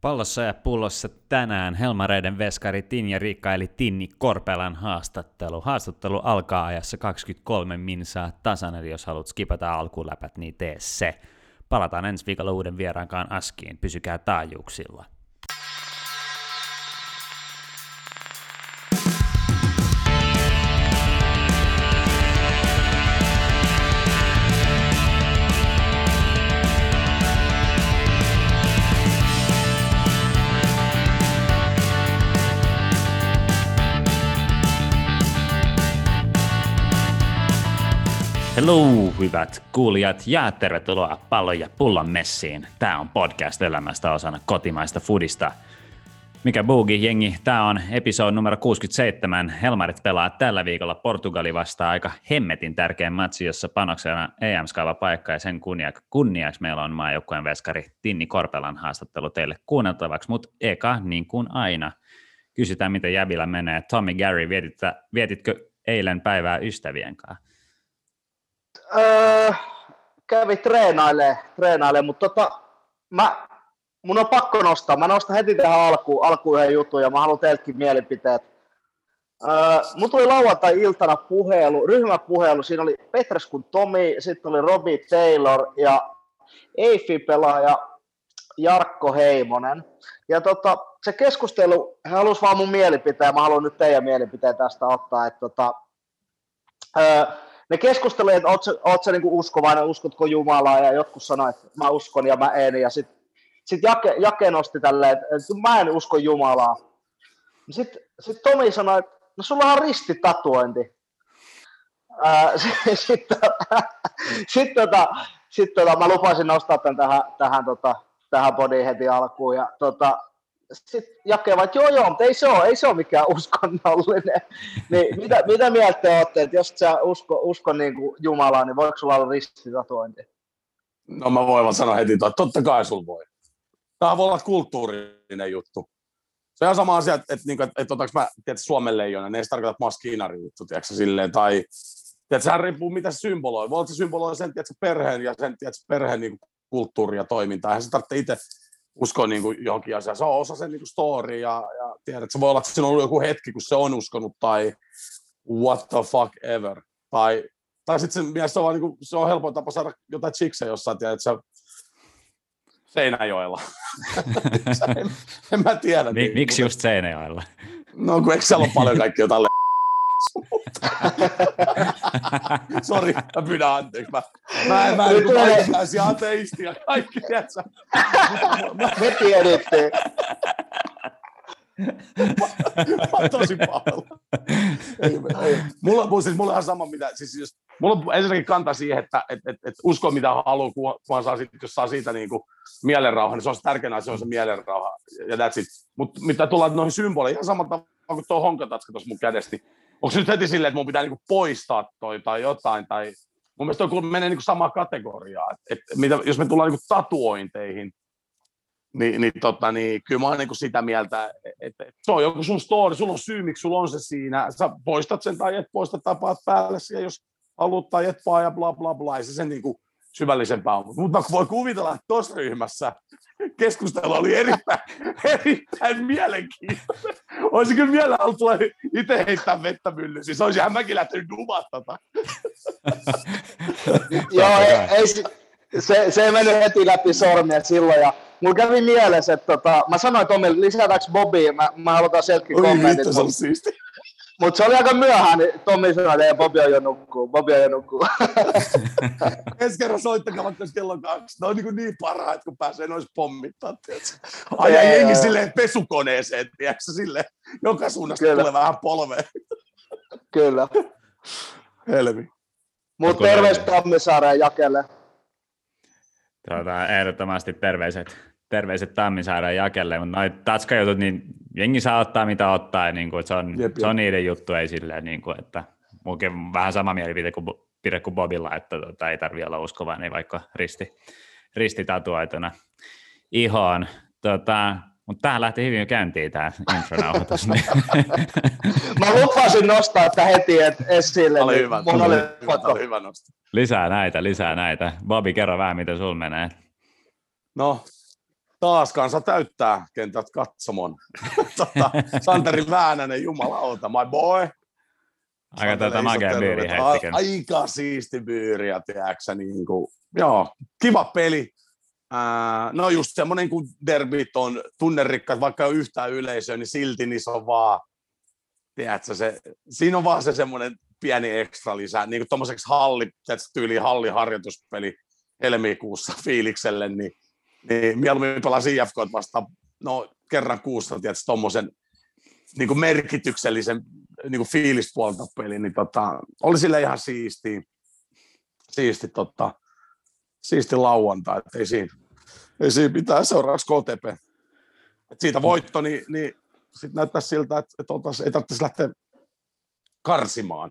Pallossa ja pullossa tänään Helmareiden veskari Tinja Riikka eli Tinni Korpelan haastattelu. Haastattelu alkaa ajassa 23 minsaa tasan, eli jos haluat skipata alkuläpät, niin tee se. Palataan ensi viikolla uuden vieraankaan askiin. Pysykää taajuuksilla. Hello, hyvät kuulijat, ja tervetuloa Pallon ja pullon messiin. Tämä on podcast elämästä osana kotimaista fudista. Mikä buugi, jengi, tämä on episode numero 67. Helmarit pelaa tällä viikolla Portugali vastaan aika hemmetin tärkeä matsi, jossa panoksena em paikka ja sen kunniaksi, kunniaksi meillä on maajoukkueen veskari Tinni Korpelan haastattelu teille kuunneltavaksi, mutta eka niin kuin aina kysytään, miten jävillä menee. Tommy Gary, vietitkö eilen päivää ystävien kanssa? Öö, kävi treenailee mutta tota, mä, mun on pakko nostaa. Mä nostan heti tähän alkuun, alkuun yhden jutun ja mä haluan teiltäkin mielipiteet. Öö, mun tuli lauantai-iltana puhelu, ryhmäpuhelu. Siinä oli Petreskun Tomi, sitten oli Robbie Taylor ja EIFI-pelaaja Jarkko Heimonen. Ja tota, se keskustelu, he halusivat vaan mun mielipiteen, mä haluan nyt teidän mielipiteen tästä ottaa, että tota, öö, ne keskustelee, että oot oot sä niinku uskovainen, uskotko Jumalaa, ja jotkut sanoivat, että mä uskon ja mä en, ja sitten sit Jake, Jake nosti tälleen, että, että mä en usko Jumalaa. Sitten sit Tomi sanoi, että no sulla on ristitatuointi. Sitten sit, tota, sit, tota, sit, tota, mä lupasin nostaa tämän tähän, tähän, tota, tähän podiin heti alkuun, ja tota, sitten jakevat, että joo joo, mutta ei se ole, ei se ole mikään uskonnollinen. niin mitä, mitä mieltä te olette, että jos sä usko, usko niin kuin Jumalaa, niin voiko sulla olla ristitatuointi? No mä voin vaan sanoa heti, että totta kai sulla voi. Tämä voi olla kulttuurinen juttu. Se on sama asia, että, että, että, että, että otaks mä tiedät, Suomen leijona, ne ei tarkoita, että mä skinari juttu, tiedätkö, silleen, tai tiedätkö, sehän riippuu mitä se symboloi. Voi olla se symboloi sen, tiedätkö, perheen ja sen, tiedätkö, perheen niin kulttuuri ja toiminta. Eihän se tarvitse itse uskoa niin kuin johonkin asiaan. Se on osa sen niin kuin story ja, ja tiedät, se voi olla, että siinä on ollut joku hetki, kun se on uskonut tai what the fuck ever. Tai, tai sitten se mies on, vaan, niin kuin, se on helpoin tapa saada jotain chiksejä jossain, tiedät, se Seinäjoella. en, en mä tiedä. Niin, miksi just Seinäjoella? No kun eikö siellä ole paljon kaikki jotain Sori, mä pyydän anteeksi. Mä, mä mä en niin täysin ateisti ja kaikki, tiedätkö? Me tiedettiin. mä, tosi pahalla. Mulla, mulla, siis, mulla on sama, mitä, siis jos, mulla on ensinnäkin kanta siihen, että et, et, et usko mitä haluaa, kunhan saa sit, jos saa siitä niin kuin mielenrauha, niin se on se tärkein asia, se on se mielenrauha, ja that's it. Mutta mitä tulee noihin symboleihin, ihan samalla tavalla kuin tuo honkatatska tuossa mun kädestä, onko se nyt heti silleen, että mun pitää niinku poistaa toi tai jotain, tai mun mielestä toi menee niinku samaa kategoriaa, että et, mitä, jos me tullaan niinku tatuointeihin, niin, niin, tota, niin kyllä mä oon niinku sitä mieltä, että, että se on joku sun story, sulla on syy, miksi sulla on se siinä, sä poistat sen tai et poista tapaat päälle ja jos haluat tai et paa ja bla bla bla, ei se sen niinku syvällisempää on. Mutta voi kuvitella, että tuossa ryhmässä keskustelu oli erittäin, erittäin mielenkiintoinen. Olisi kyllä vielä ollut itse heittää vettä myllyyn. Siis olisinhan mäkin lähtenyt tota. Joo, ei, ei, se, se ei mennyt heti läpi sormia silloin. Ja mulla kävi mielessä, että tota, mä sanoin Tomille, lisätäänkö Bobby, mä, mä halutaan sieltäkin kommentit. Oi vittu, se on siisti. Mutta se oli aika myöhään, niin Tommi sanoi, että Bobi on jo nukkuu, Bobi on jo nukkuu. Ensi kerran soittakaa vaikka kello kaksi. Ne on niin, niin parhaat, kun pääsee noissa pommittaa. Ajaa jengi silleen pesukoneeseen, tiedätkö, silleen, joka suunnasta Kyllä. tulee vähän polveen. Kyllä. Helmi. Mutta terveys Tammisaareen jakelle. Tuota, ehdottomasti terveiset, terveiset Tammisaareen jakelle, mutta noin tatskajutut, niin jengi saa ottaa mitä ottaa, ja niin kuin, se, on, jep, se on niiden juttu, ei silleen, niin kuin, että mullakin vähän sama mielipide kuin, pide kuin Bobilla, että tota, ei tarvitse olla uskovainen, niin vaikka risti, ristitatuoituna ihoon. Tota, mutta tähän lähti hyvin käyntiin tämä intronauhoitus. Niin. Mä lupasin nostaa tämä heti et esille. Oli niin hyvä, mun oli, hyvä, oli hyvä nostaa. Lisää näitä, lisää näitä. Bobi, kerro vähän, miten sul menee. No, taas kansa täyttää kentät katsomon. tota, Santeri Väänänen, jumalauta, my boy. Aika tätä magea byyri Aika siisti byyri, ja tiedätkö, niin kuin, joo, kiva peli. Ää, no just semmoinen, kun derbit on tunnerikkaat, vaikka ei ole yhtään yleisöä, niin silti niissä on vaan, tiedätkö, se, siinä on vaan se semmoinen pieni ekstra lisää, niin kuin tuommoiseksi halli, tyyli halliharjoituspeli helmikuussa fiilikselle, niin, niin mieluummin pelasi IFK vastaan no, kerran kuussa, tiedätkö, tuommoisen niin merkityksellisen niin kuin fiilispuolta peli, niin tota, oli sille ihan siisti, siisti, tota, siisti lauantai, että ei siinä, ei siinä pitää seuraavaksi KTP. Et siitä voitto, niin, niin sitten näyttää siltä, että, että oltaisi, ei tarvitsisi lähteä karsimaan.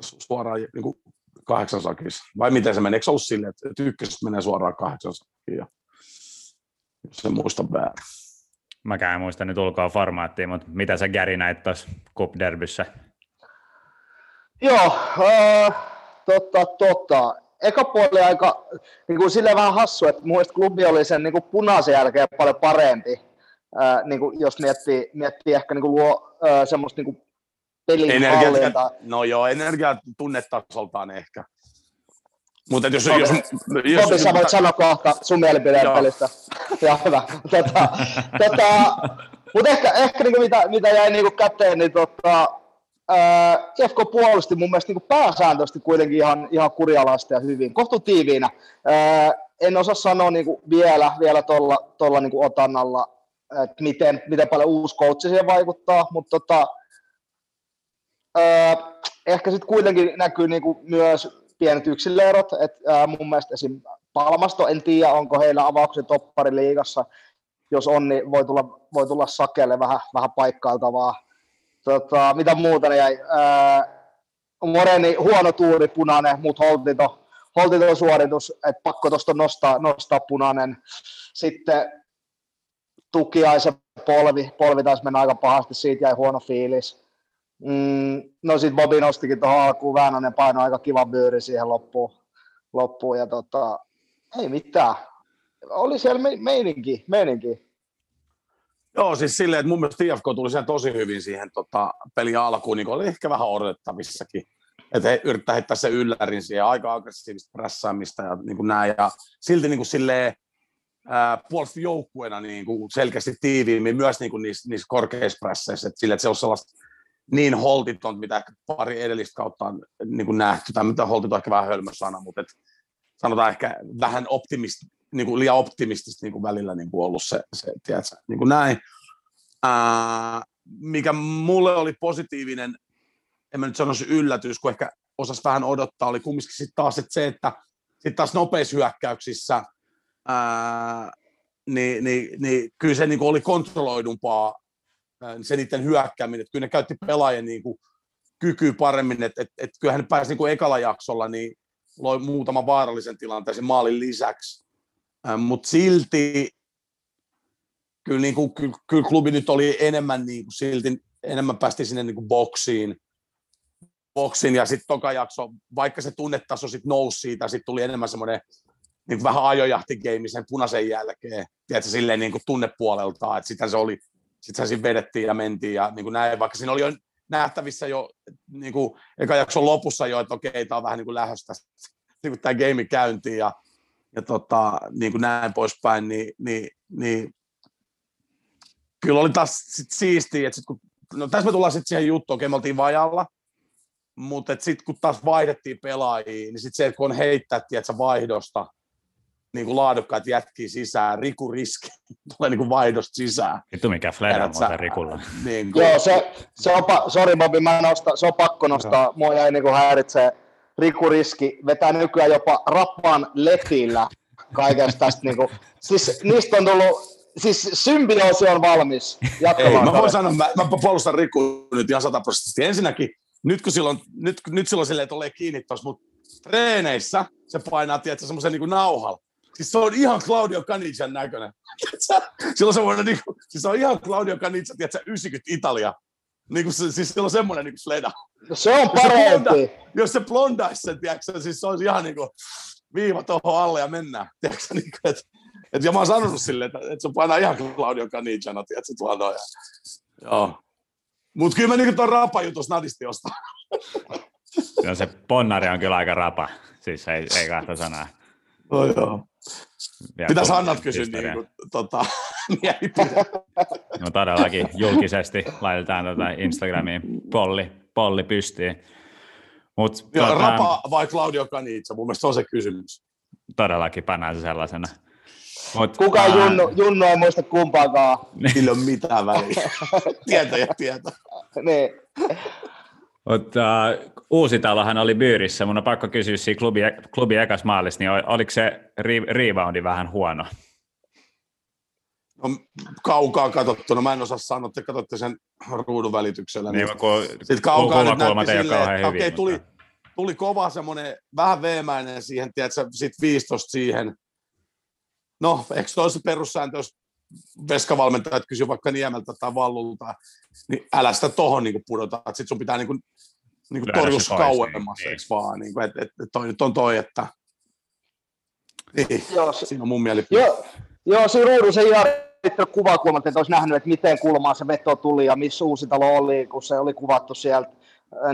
Suoraan niin kuin kahdeksan sakissa. Vai miten se menee? Eikö se ollut silleen, että ykkösestä menee suoraan kahdeksan sakkiin? Jos se muista väärin. Mäkään en muista nyt ulkoa formaattia, mutta mitä sä Gary näit tuossa Cup Derbyssä? Joo, äh, totta, totta. Eka puoli aika niin kuin silleen vähän hassu, että mun klubi oli sen niin kuin punaisen jälkeen paljon parempi. Äh, niin kuin jos miettii, miettii ehkä niin kuin luo äh, semmoista niin kuin pelin energia. No joo, energia tunnetasoltaan ehkä. Mutta jos, Tobi, jos, jos, Tobi, sä voit sanoa kohta sun mielipideen pelistä. Joo, hyvä. Tota, tota, mutta ehkä, ehkä niin mitä, mitä jäi niin käteen, niin tota, IFK puolusti mun mielestä niin pääsääntöisesti kuitenkin ihan, ihan kurjalasta ja hyvin, kohtu tiiviinä. En osaa sanoa niin vielä, vielä tuolla tolla niin otannalla, että miten, miten paljon uusi coachi siihen vaikuttaa, mutta tota, ehkä sitten kuitenkin näkyy niin myös pienet yksilöerot, että mun mielestä esim. Palmasto, en tiedä onko heillä avauksen toppari liigassa, jos on, niin voi tulla, voi tulla sakelle vähän, vähän paikkailtavaa. Tota, mitä muuta ne jäi? Ää, Moreni huono tuuri, punainen, mutta holtito, holtito suoritus, että pakko tuosta nostaa, nostaa punainen. Sitten tukiaisen polvi, polvi taisi mennä aika pahasti, siitä jäi huono fiilis. Mm, no sitten Bobi nostikin tuohon alkuun, Väänänen paino aika kiva byyri siihen loppuun, loppuun ja tota, ei mitään. Oli siellä me, meininki, meininki. Joo, siis silleen, että mun mielestä IFK tuli sen tosi hyvin siihen tota, pelin alkuun, niin oli ehkä vähän odotettavissakin. Että he yrittää heittää se yllärin siihen aika aggressiivista prässäämistä ja niin kuin näin. Ja silti niin kuin silleen, puolustusjoukkueena niin kuin selkeästi tiiviimmin myös niin kuin niissä, niissä korkeissa prässeissä, että, sille, että se on sellaista niin holtiton, mitä ehkä pari edellistä kautta on niin kuin nähty, tai mitä holtiton on ehkä vähän hölmö sana, mutta et, sanotaan ehkä vähän optimist, niin kuin liian optimistista niin kuin välillä niin kuin ollut se, se tiedätkö, niin kuin näin. Ää, mikä mulle oli positiivinen, en mä nyt sanoisi yllätys, kun ehkä osas vähän odottaa, oli kumminkin sitten taas että se, että sitten taas nopeissa hyökkäyksissä, ää, niin, niin, niin kyllä se niin kuin oli kontrolloidumpaa se niiden hyökkääminen, että kyllä ne käytti pelaajien niin kuin, kykyä paremmin, että et, et kyllähän ne pääsi niin kuin ekalla jaksolla, niin loi muutaman vaarallisen tilanteen maalin lisäksi, mutta silti kyllä, niin kuin, kyllä, kyllä, klubi nyt oli enemmän niin kuin, silti enemmän päästi sinne niin kuin boksiin, boksiin. Ja sitten toka jakso, vaikka se tunnetaso sitten nousi siitä, sitten tuli enemmän semmoinen niin vähän ajojahtigeimi sen punaisen jälkeen, tiedätkö, silleen niin kuin tunnepuolelta, että sitten se oli sitten siinä vedettiin ja mentiin ja niin kuin näin, vaikka siinä oli jo nähtävissä jo niin kuin eka jakson lopussa jo, että okei, tämä on vähän niin kuin lähöstä niin kuin tämä game käyntiin ja, ja tota, niin kuin näin poispäin, niin, niin, niin kyllä oli taas sit siistiä, että sit kun, no tässä me tullaan sitten siihen juttuun, okei, me oltiin vajalla, mutta sitten kun taas vaihdettiin pelaajia, niin sitten se, että kun on heittää, tiedätkö, vaihdosta, niin kuin laadukkaat jätkiä sisään, Riku Riski tulee niin kuin vaihdosta sisään. Vittu mikä flare muuten Rikulla. Niin kuin... Joo, se, se on, pa- sorry Bobi, mä nostan, se on pakko nostaa, mua jäi niin kuin häiritsee Riku Riski, vetää nykyään jopa rappaan letillä kaikesta tästä, niin kuin, siis niistä on tullut siis symbioosi on valmis. Ei, mä voin sanoa, mä, mä puolustan Riku nyt ihan sataprosenttisesti. Ensinnäkin, nyt kun silloin, nyt, nyt silloin silleen, että ole kiinni tuossa, mutta treeneissä se painaa, tiedätkö, semmoisen niin nauhalla. Siis se on ihan Claudio Canician näköinen. Silloin semmoinen, niin kuin, siis se on ihan Claudio Canicia, tiedätkö, 90 Italia. Niin kuin, siis sillä on semmoinen niin sleda. No se on parempi. Jos se blondaisi sen, tiedätkö, siis se olisi ihan niin kuin viiva tuohon alle ja mennään. Tiedätkö, niin kuin, että, Et, ja mä oon sanonut silleen, että, että se painaa ihan Claudio Caniciana, tiedätkö, tuolla noin. Joo. Mut kyllä mä niinku ton rapajutus nadisti ostaa. no se ponnari on kyllä aika rapa, siis ei, ei kahta sanaa. No joo. Pitäisi Hannat kysyä niin kuin, tota, No todellakin julkisesti laitetaan tota Instagramiin polli, polli pystyyn. Mut, ja, tota, Rapa vai Claudio Canizza, mun mielestä se on se kysymys. Todellakin pannaan se sellaisena. Mut, Kuka ää... Junnu, Junnu ei muista kumpaakaan. Niillä on mitään väliä. ja tieto. niin. Mutta uh, Uusitalohan oli Byyrissä. Mun on pakko kysyä siinä klubi, klubi ekas maalissa, niin oliko se reboundi vähän huono? No, kaukaa katsottuna, mä en osaa sanoa, että katsotte sen ruudun välityksellä. Niin, niin kun Sitten kaukaa nyt näytti silleen, että okei, tuli, tuli kova semmoinen, vähän veemäinen siihen, tiedätkö, sitten 15 siihen. No, eikö toi se perussääntö, jos veskavalmentajat kysyy vaikka Niemeltä tai Vallulta, niin älä sitä tohon niin pudota, että sit sun pitää niin kuin, niin kuin torjua kauemmas, niin. eikö vaan, niin kuin, että, että toi nyt on toi, että niin, joo, siinä on mun mielipide. Joo, joo siinä ruudun se ihan kuvakulmat, että olisi nähnyt, että miten kulmaa se veto tuli ja missä talo oli, kun se oli kuvattu sieltä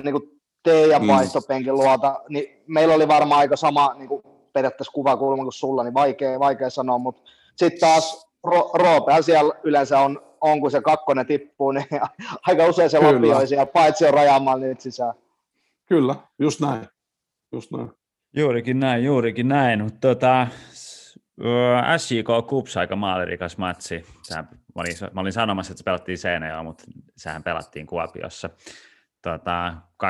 niin kuin teidän mm. vaihtopenkin luota, niin meillä oli varmaan aika sama niin kuin periaatteessa kuvakulma kuin sulla, niin vaikea, vaikea sanoa, mutta sitten taas Ro- Roopehan siellä yleensä on, on, kun se kakkonen tippuu, niin aika usein se lopioi siellä, paitsi on rajaamalla nyt sisään. Kyllä, just näin. Just näin. Juurikin näin, juurikin näin. Mutta tota, SJK Kups aika maalirikas matsi. Sehän, mä, olin, mä olin sanomassa, että se pelattiin Seinäjoella, mutta sehän pelattiin Kuopiossa. Tota, 2-5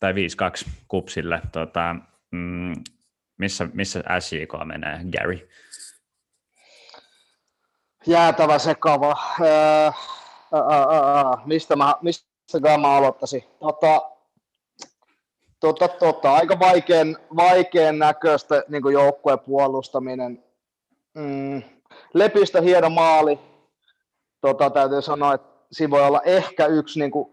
tai 5-2 Kupsille. Tota, mm, missä, missä SJK menee, Gary? Jäätävä sekava. Öö, mistä mä, mistä mä aloittaisin? Tota, tota, tota, aika vaikean, vaikean näköistä niin joukkueen puolustaminen. Mm, Lepistä hieno maali. Tota, täytyy sanoa, että siinä voi olla ehkä yksi niin kuin,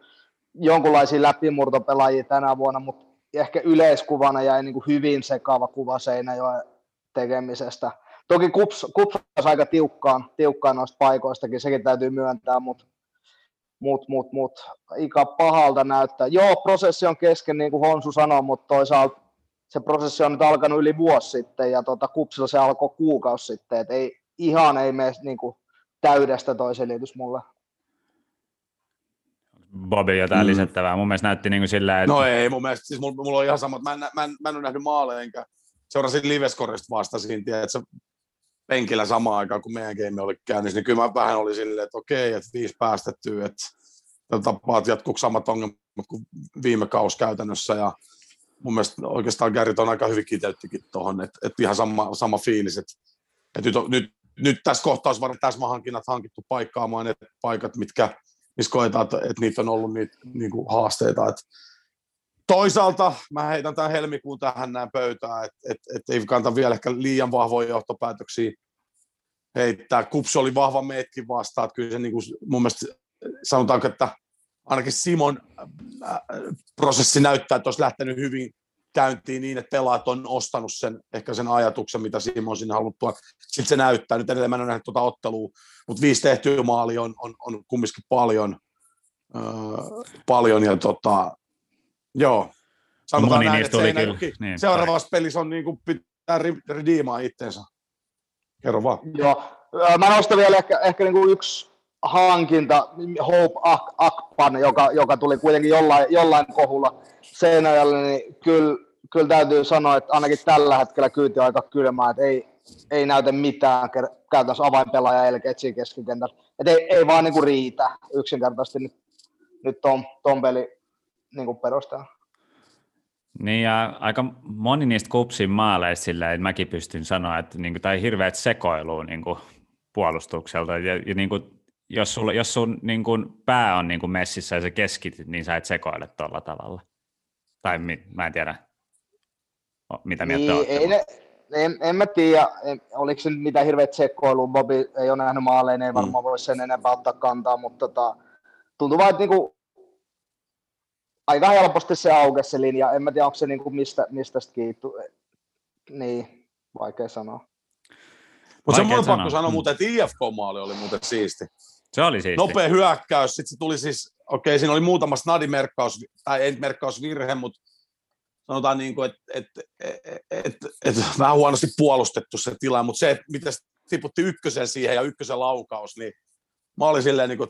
jonkunlaisia läpimurtopelaajia tänä vuonna, mutta ehkä yleiskuvana jäi niin hyvin sekava kuva Seinäjoen tekemisestä. Toki Kups, Kups aika tiukkaan, tiukkaan noista paikoistakin, sekin täytyy myöntää, mutta mut, mut, mut, aika pahalta näyttää. Joo, prosessi on kesken, niin kuin Honsu sanoi, mutta toisaalta se prosessi on nyt alkanut yli vuosi sitten, ja tota, Kupsilla se alkoi kuukausi sitten, että ei, ihan ei mene niin kuin, täydestä toi selitys mulle. Bobi jotain mm. lisättävää. Mun mielestä näytti niin kuin sillä, että... No ei, mun mielestä, siis mulla, mulla on ihan sama, mä en, mä en, mä en ole nähnyt maaleja, enkä seurasin liveskorista vasta siinä, että se penkillä samaan aikaan, kun meidän game oli käynnissä, niin kyllä mä vähän oli silleen, että okei, että viisi päästettyä, että tapaat jatkuuko samat ongelmat kuin viime kaus käytännössä, ja mun mielestä oikeastaan Gärit on aika hyvin kiteyttikin tuohon, että, että ihan sama, sama fiilis, että, että nyt, nyt, nyt tässä kohtaus varmaan täsmähankinnat hankittu paikkaamaan ne paikat, mitkä, missä koetaan, että, että niitä on ollut niitä niin kuin haasteita, että Toisaalta mä heitän tämän helmikuun tähän näin pöytään, että et, et ei kannata vielä ehkä liian vahvoja johtopäätöksiä heittää. Kups oli vahva meetkin vastaan, että kyllä se niin kuin mun mielestä sanotaanko, että ainakin Simon äh, prosessi näyttää, että olisi lähtenyt hyvin käyntiin niin, että pelaajat on ostanut sen, ehkä sen ajatuksen, mitä Simon sinne halunnut tuoda. Sitten se näyttää, nyt edelleen mä en ole tuota ottelua, mutta viisi tehtyä maali on, on, on kumminkin paljon, äh, paljon ja tota, Joo. Sanotaan Moni näin, että tuli kyllä. Niin, seuraavassa tai. pelissä on niin kuin pitää ridiimaa itsensä. Kerro vaan. Joo. Mä nostan vielä ehkä, ehkä niin kuin yksi hankinta, Hope Ak- Akpan, joka, joka tuli kuitenkin jollain, jollain kohulla Seinäjälle, niin kyllä, kyllä täytyy sanoa, että ainakin tällä hetkellä kyyti on aika kylmää, että ei, ei näytä mitään käytännössä avainpelaaja Elketsi keskikentällä. Että ei, ei vaan niin kuin riitä yksinkertaisesti nyt, nyt ton, ton peli niin kuin perustaa. Niin ja aika moni niistä kupsin maaleista sillä, että mäkin pystyn sanoa, että niin kuin, tai hirveät sekoilua niin kuin, puolustukselta. Ja, ja niin kuin, jos, sulla, jos sun niin kuin, pää on niin kuin messissä ja sä keskityt, niin sä et sekoile tuolla tavalla. Tai mi, mä en tiedä, mitä mieltä niin, ei ne, en, en mä tiedä, en, oliko se mitä hirveät sekoilua. Bobi ei ole nähnyt maaleja, ei varmaan mm. voi sen enempää ottaa kantaa, mutta tota, tuntuu vaan, että niinku, aika helposti se aukesi se linja. En mä tiedä, onko se niinku mistä, mistä kiittu. Niin, vaikea sanoa. Mutta se on sanoa. pakko sanoa Mm. muuten, että IFK-maali oli muuten siisti. Se oli siisti. Nopea hyökkäys, sitten se tuli siis, okei, siinä oli muutama snadimerkkaus, tai ei merkkausvirhe, mutta sanotaan niin kuin, että et, et, et, et, vähän huonosti puolustettu se tila, mutta se, että miten tiputti ykkösen siihen ja ykkösen laukaus, niin mä olin silleen niin kuin,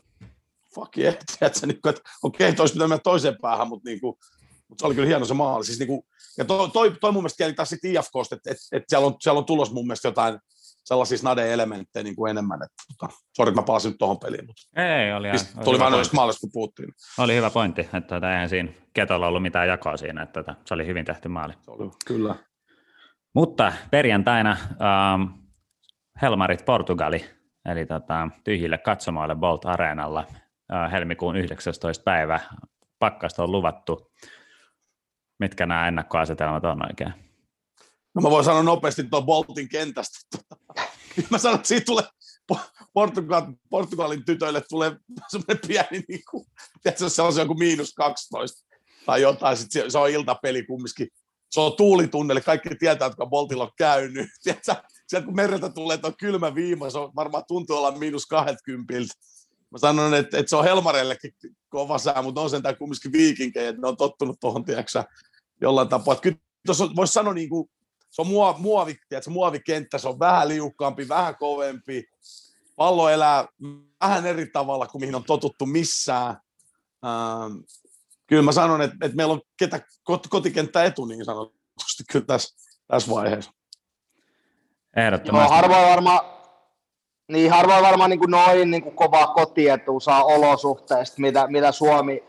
fuck yeah, tiedätkö, niin kuin, että okei, toi olisi pitänyt mennä toiseen päähän, mutta, niin kuin, mutta se oli kyllä hieno se maali. Siis, niin kuin, ja toi, toi, toi mun mielestä kieli taas sitten IFKsta, että, että, että siellä, on, siellä on tulos mun mielestä jotain sellaisia snade-elementtejä niin kuin enemmän. Että, tota, sori, että mä palasin nyt tuohon peliin, mutta Ei, oli, Siis oli, tuli pointti. noista maalista, kun puhuttiin. oli hyvä pointti, että tota, eihän siinä Ketolla ollut mitään jakoa siinä, että tota, se oli hyvin tehty maali. Se oli, kyllä. Mutta perjantaina ähm, Helmarit Portugali, eli tota, tyhjille katsomoille Bolt Areenalla helmikuun 19. päivä. Pakkasta on luvattu. Mitkä nämä ennakkoasetelmat on oikein? No mä voin sanoa nopeasti tuon Boltin kentästä. mä sanon, että siitä tulee Po- Portugal, Portugalin tytöille tulee semmoinen pieni, niin kuin, tiedätkö, se on se joku miinus 12 tai jotain, sit se, se on iltapeli kumminkin. Se on tuulitunneli, kaikki tietää, jotka Boltilla on käynyt. Tiedätkö, sieltä kun mereltä tulee tuo kylmä viima, se on varmaan tuntuu olla miinus 20. Mä sanon, että, että se on Helmarellekin kova sää, mutta on sentään kumminkin viikinkejä, että ne on tottunut tuohon, tiedätkö, jollain tapaa. Että kyllä tuossa voisi sanoa niin kuin, se on muovi, muovi, tiedätkö, muovikenttä, se on vähän liukkaampi, vähän kovempi. Pallo elää vähän eri tavalla kuin mihin on totuttu missään. Ähm, kyllä mä sanon, että, että meillä on ketä kot, kotikenttä etu niin sanotusti kyllä tässä, tässä vaiheessa. Joo, Ehdottomasti. harvoin varmaan, niin harvoin varmaan niin kuin noin niin kuin kovaa kotietua saa olosuhteista, mitä, mitä Suomi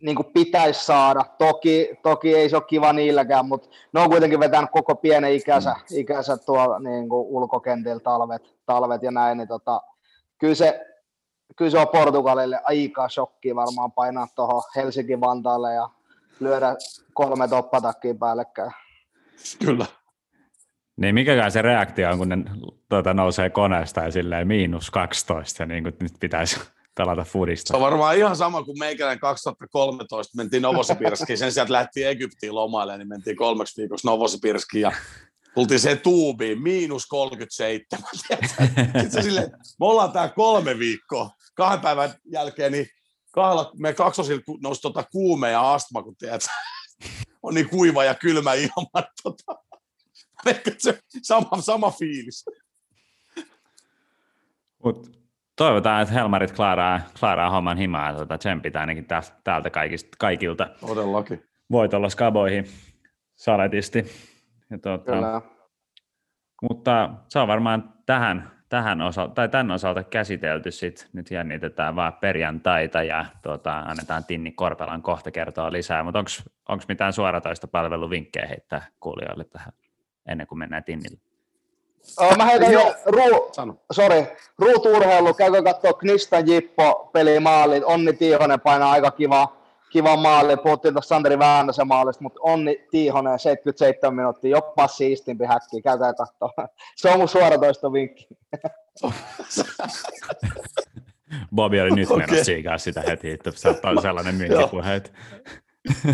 niin kuin pitäisi saada. Toki, toki ei se ole kiva niilläkään, mutta ne on kuitenkin vetänyt koko pienen ikänsä, ikänsä tuolla niin kuin ulkokentillä talvet, talvet ja näin, niin tota, kyllä se, kyllä se on Portugalille aika shokki varmaan painaa tuohon Helsinki-Vantaalle ja lyödä kolme toppatakkiä päällekkäin. Kyllä. Niin mikäkään se reaktio on, kun ne tuota, nousee koneesta ja silleen miinus 12 ja niin kuin nyt pitäisi pelata Se fudista. on varmaan ihan sama kuin meikäläinen 2013 mentiin Novosibirskiin. Sen sieltä lähti Egyptiin lomaille, niin mentiin kolmeksi viikoksi Novosibirskiin ja tultiin se tuubiin, miinus 37. Sitten se silleen, me ollaan tää kolme viikkoa. Kahden päivän jälkeen niin kahdella, me kaksosilla nousi tota kuume ja astma, kun tiedät, on niin kuiva ja kylmä ilma. Tota. Ehkä se sama, sama fiilis. Mut toivotaan, että Helmarit klaaraa, klaaraa homman himaa. Tuota, tsempitä ainakin täältä, täältä kaikista, kaikilta Todellakin. voitolla skaboihin saletisti. Ja tuota, Kyllä. mutta se on varmaan tähän, tähän osa, tai tämän osalta käsitelty sit. Nyt jännitetään vaan perjantaita ja tuota, annetaan Tinni Korpelan kohta kertoa lisää. Mutta onko mitään suoratoista palveluvinkkejä heittää kuulijoille tähän ennen kuin mennään Tinnille? Öö, Mä heitän jo, ruu, Sano. sori, ruutuurheilu, käykö katsoa Knistan Jippo pelimaalit, Onni Tiihonen painaa aika kiva, kiva maali, puhuttiin tuossa Santeri Väänäsen maalista, mutta Onni Tiihonen 77 minuuttia, jopa siistimpi häkki, käykää katsoa. Se on mun suoratoista vinkki. Bobi oli nyt Okei. menossa siikaa sitä heti, että se on sellainen myyntipuhe.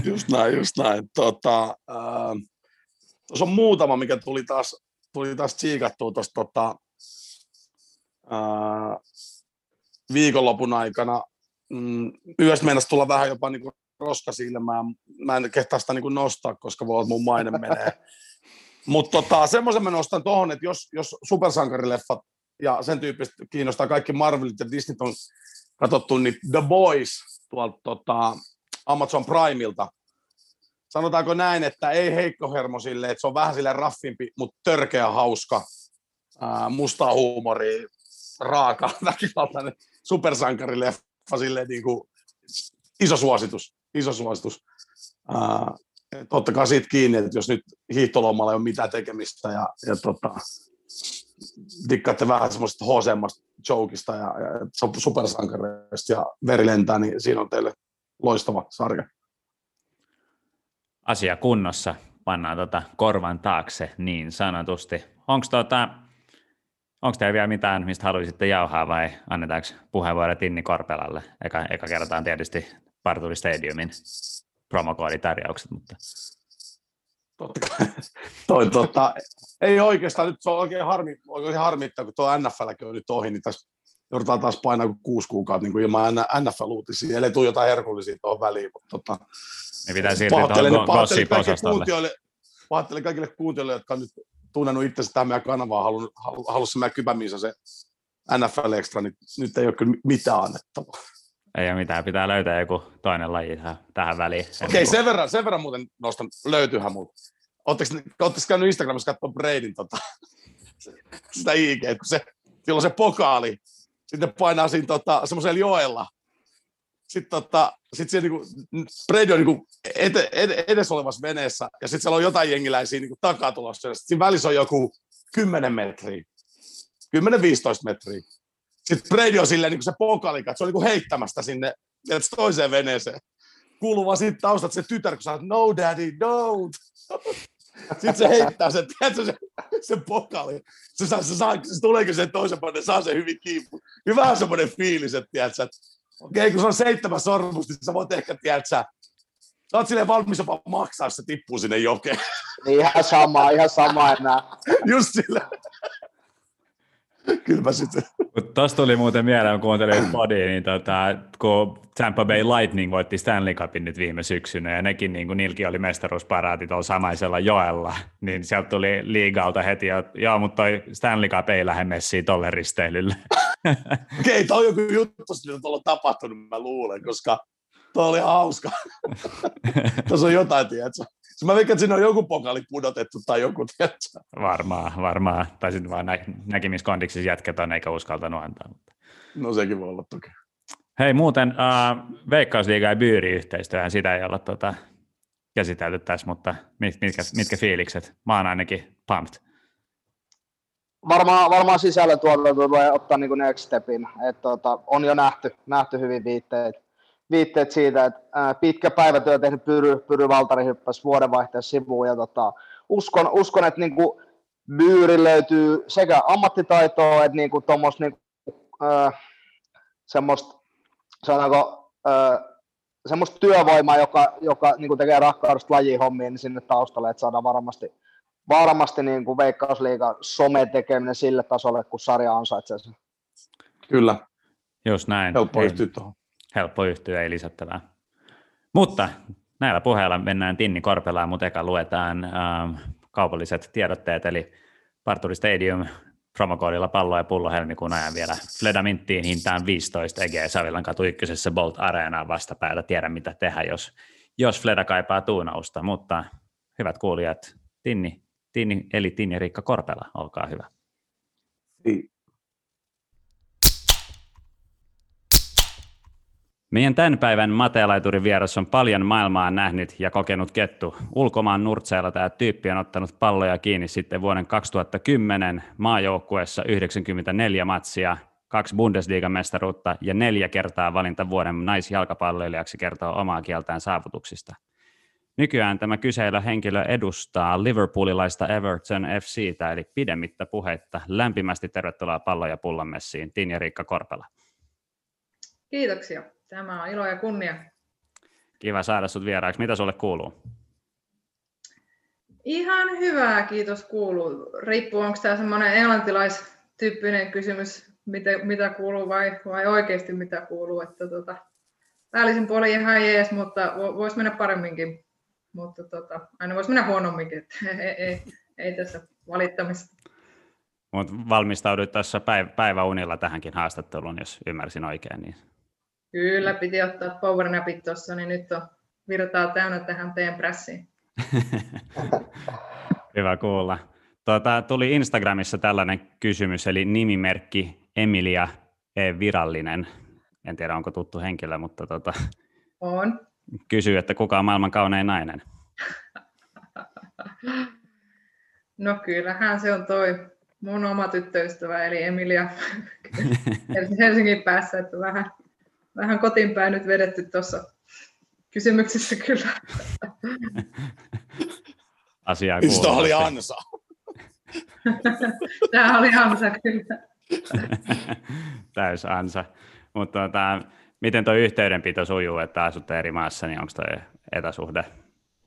Just näin, just näin. Tota, äh, tuossa on muutama, mikä tuli taas, tuli taas tsiikattua tuossa tota, äh, viikonlopun aikana. Mm, yöstä meinasi tulla vähän jopa niin roskasilmää. Mä en kehtaa sitä niin nostaa, koska voi olla, mun maine menee. Mutta tota, semmoisen mä nostan tuohon, että jos, jos supersankarileffat ja sen tyyppistä kiinnostaa kaikki Marvelit ja Disney on katsottu, niin The Boys tuolta tota, Amazon Primeilta. Sanotaanko näin, että ei heikko hermo sille, että se on vähän sille raffimpi, mutta törkeä hauska, ää, mustaa huumoria, raaka, väkivaltainen supersankarileffa, silleen niin kuin, iso suositus, iso suositus. Ää, ottakaa siitä kiinni, että jos nyt hiihtolomalla ei ole mitään tekemistä ja, ja tota, dikkaatte vähän semmoista hosemmasta jokista ja, ja su- supersankareista ja veri lentää, niin siinä on teille loistava sarja. Asia kunnossa, pannaan tota korvan taakse niin sanotusti. Onko tota, onko teillä vielä mitään, mistä haluaisitte jauhaa vai annetaanko puheenvuoro Tinni Korpelalle? Eka, eka kertaan tietysti Parturi Stadiumin promokooditarjoukset, mutta totta kai. Toi, tota, ei oikeastaan, nyt se on oikein, harmi, oikein harmittaa, kun tuo NFL on nyt ohi, niin tässä joudutaan taas painaa kuin kuusi kuukautta niin kuin ilman NFL-uutisia, eli tule jotain herkullisia tuohon väliin. Mutta, tota, niin pitää siirtyä tuohon gossip-osastolle. Pahoittelen kaikille kuuntelijoille, jotka on nyt tunnenut itsensä tähän meidän kanavaan, halunnut, halunnut meidän kypämiinsä se NFL Extra, niin nyt ei ole kyllä mitään annettavaa. Ei ole mitään, pitää löytää joku toinen laji tähän, tähän väliin. Okei, okay, sen, verran, sen verran muuten nostan, löytyyhän mulla. Oletteko käynyt Instagramissa katsoa Braidin tota, sitä IG, kun se, on se pokaali, sitten painaa siinä tota, semmoisella joella. Sitten tota, sit se niinku, Brady on niinku ete, ed, edessä olevassa veneessä, ja sitten siellä on jotain jengiläisiä niinku takaa tulossa, ja sitten siinä välissä on joku 10 metriä, 10-15 metriä. Sitten Brady on silleen, niin kuin se pokaali, se on niin kuin heittämästä sinne toiseen veneeseen. Kuuluu vaan siitä taustat se tytär, kun sä no daddy, don't. Sitten se heittää sen, tiedätkö, se, se pokaali. Se, saa, se, saa, se tuleeko sen toisen puolelle, saa se hyvin kiinni. Hyvä semmoinen fiilis, että tiedätkö, että okei, okay, kun se on seitsemän sormusta, niin sä voit ehkä, tiedätkö, sä oot silleen valmis jopa maksaa, jos se tippuu sinne jokeen. Niin ihan sama, ihan sama enää. Just silleen. Kyllä mä sitten. Tuosta tuli muuten mieleen, kun kuuntelin podia, niin tota, kun Tampa Bay Lightning voitti Stanley Cupin nyt viime syksynä, ja nekin, niin kuin niilläkin oli mestaruusparaatit tuolla samaisella joella, niin sieltä tuli liigalta heti, että joo, mutta toi Stanley Cup ei lähde messiin tolle risteilylle. Okei, okay, toi on joku juttu, mitä tuolla on tapahtunut, mä luulen, koska toi oli hauska. Tuossa on jotain, tiedätkö? Mä veikkaan, että siinä on joku pokali pudotettu tai joku, tiedätkö? Varmaan, varmaan. Tai sitten vaan nä- näkemiskondiksissa jätketaan eikä uskaltanut antaa. No sekin voi olla toki. Hei muuten, äh, Veikkausliiga ja Byyri-yhteistyöhän sitä ei olla tota, käsitelty tässä, mutta mit, mitkä, mitkä fiilikset? Mä oon ainakin pumped. Varmaan, varmaan tuotanto tulee ottaa niin next stepin. Et, tota, on jo nähty, nähty hyvin viitteet, viitteet siitä, että pitkä päivätyö tehnyt Pyry, Pyry Valtari hyppäsi vuodenvaihteessa sivuun ja tota, uskon, uskon, että niinku Byyri löytyy sekä ammattitaitoa että niinku tuommoista niinku, semmoista, sanotaanko, ää, semmoista työvoimaa, joka, joka niinku tekee rakkaudesta lajihommiin niin sinne taustalle, että saadaan varmasti, varmasti niin kuin Veikkausliiga some tekeminen sille tasolle, kun sarja ansaitsee sen. Kyllä. Just näin. Helppo yhtyä tuohon helppo yhtyä, ei lisättävää. Mutta näillä puheilla mennään Tinni Korpelaan, mutta eka luetaan ähm, kaupalliset tiedotteet, eli Parturi Stadium promokoodilla pallo ja pullo helmikuun ajan vielä Fleda Minttiin hintaan 15 EG Savilan katu ykkösessä Bolt Areenaan vastapäätä. Tiedä mitä tehdä, jos, jos Fleda kaipaa tuunausta, mutta hyvät kuulijat, Tinni, Tinni eli Tinni Riikka Korpela, olkaa hyvä. Niin. Meidän tämän päivän matealaiturin vieras on paljon maailmaa nähnyt ja kokenut kettu. Ulkomaan nurtseilla tämä tyyppi on ottanut palloja kiinni sitten vuoden 2010 maajoukkueessa 94 matsia, kaksi Bundesliga-mestaruutta ja neljä kertaa valinta vuoden naisjalkapalloilijaksi kertoo omaa kieltään saavutuksista. Nykyään tämä kyseillä henkilö edustaa liverpoolilaista Everton FCtä, eli pidemmittä puheitta. Lämpimästi tervetuloa pallo- ja pullamessiin, Tinja Riikka Korpela. Kiitoksia. Tämä on ilo ja kunnia. Kiva saada sinut vieraaksi. Mitä sulle kuuluu? Ihan hyvää, kiitos kuuluu. Riippuu, onko tämä semmoinen englantilaistyyppinen kysymys, mitä, mitä kuuluu vai, vai oikeasti mitä kuuluu. Että tota, päällisin puoli ihan jees, mutta voisi mennä paremminkin. Mutta tota, aina voisi mennä huonomminkin. Että ei, ei, ei tässä valittamista. Mutta valmistauduit tässä päiväunilla tähänkin haastatteluun, jos ymmärsin oikein. Niin Kyllä, piti ottaa powernapit tuossa, niin nyt on virtaa täynnä tähän teidän pressiin. Hyvä kuulla. Tuota, tuli Instagramissa tällainen kysymys, eli nimimerkki Emilia E. Virallinen. En tiedä, onko tuttu henkilö, mutta tuota, on. kysyy, että kuka on maailman kaunein nainen? No kyllähän se on toi mun oma tyttöystävä, eli Emilia Helsingin päässä, että vähän vähän kotiinpäin nyt vedetty tuossa kysymyksessä kyllä. Asiaa Mistä oli ansa? Tämä oli ansa kyllä. Täys ansa. Mutta tota, miten tuo yhteydenpito sujuu, että asutte eri maassa, niin onko tuo etäsuhde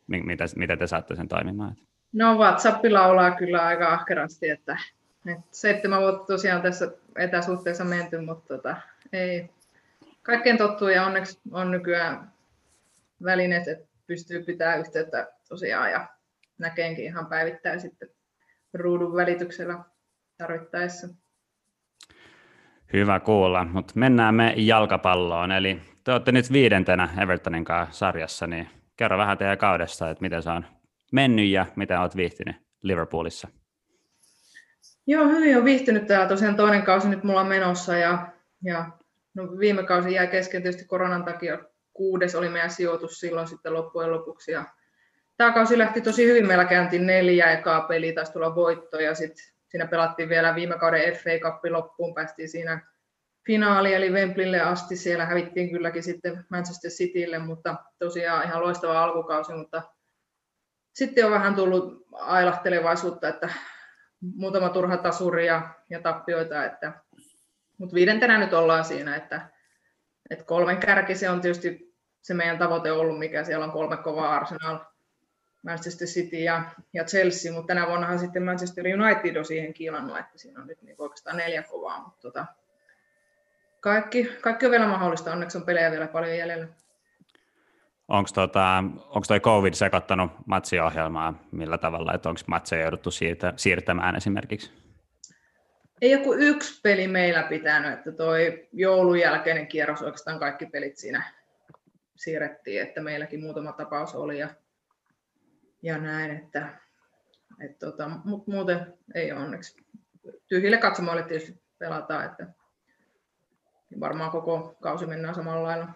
mitä, mitä te saatte sen toimimaan? No WhatsApp laulaa kyllä aika ahkerasti, että, että seitsemän vuotta tosiaan tässä etäsuhteessa menty, mutta tota, ei, kaikkeen tottuu ja onneksi on nykyään välineet, että pystyy pitämään yhteyttä tosiaan ja näkeenkin ihan päivittäin sitten ruudun välityksellä tarvittaessa. Hyvä kuulla, mutta mennään me jalkapalloon. Eli te olette nyt viidentenä Evertonin kanssa sarjassa, niin kerro vähän teidän kaudesta, että miten se on mennyt ja miten olet viihtynyt Liverpoolissa? Joo, hyvin on viihtynyt täällä. Tosiaan toinen kausi nyt mulla on menossa ja, ja no viime kausi jäi kesken tietysti koronan takia. Kuudes oli meidän sijoitus silloin sitten loppujen lopuksi. Ja tämä kausi lähti tosi hyvin. Meillä kääntiin neljä ekaa peliä, taisi tulla voitto ja sitten siinä pelattiin vielä viime kauden FA Cup loppuun, päästiin siinä finaali eli Wembleylle asti. Siellä hävittiin kylläkin sitten Manchester Citylle, mutta tosiaan ihan loistava alkukausi, mutta sitten on vähän tullut ailahtelevaisuutta, että muutama turha tasuri ja, ja tappioita, että, mutta viidentenä nyt ollaan siinä, että, että kolmen kärki se on tietysti se meidän tavoite ollut, mikä siellä on kolme kovaa Arsenal, Manchester City ja, ja Chelsea, mutta tänä vuonnahan sitten Manchester United on siihen kiilannut, että siinä on nyt niin oikeastaan neljä kovaa, mutta tota, kaikki, kaikki on vielä mahdollista, onneksi on pelejä vielä paljon jäljellä. Onko tota, toi COVID sekoittanut matsiohjelmaa millä tavalla, että onko matseja jouduttu siirtä, siirtämään esimerkiksi? Ei joku yksi peli meillä pitänyt, että toi joulun jälkeinen kierros oikeastaan kaikki pelit siinä siirrettiin, että meilläkin muutama tapaus oli ja, ja näin, että, että tota, mutta muuten ei onneksi. Tyhjille katsomoille tietysti pelataan, että varmaan koko kausi mennään samalla lailla.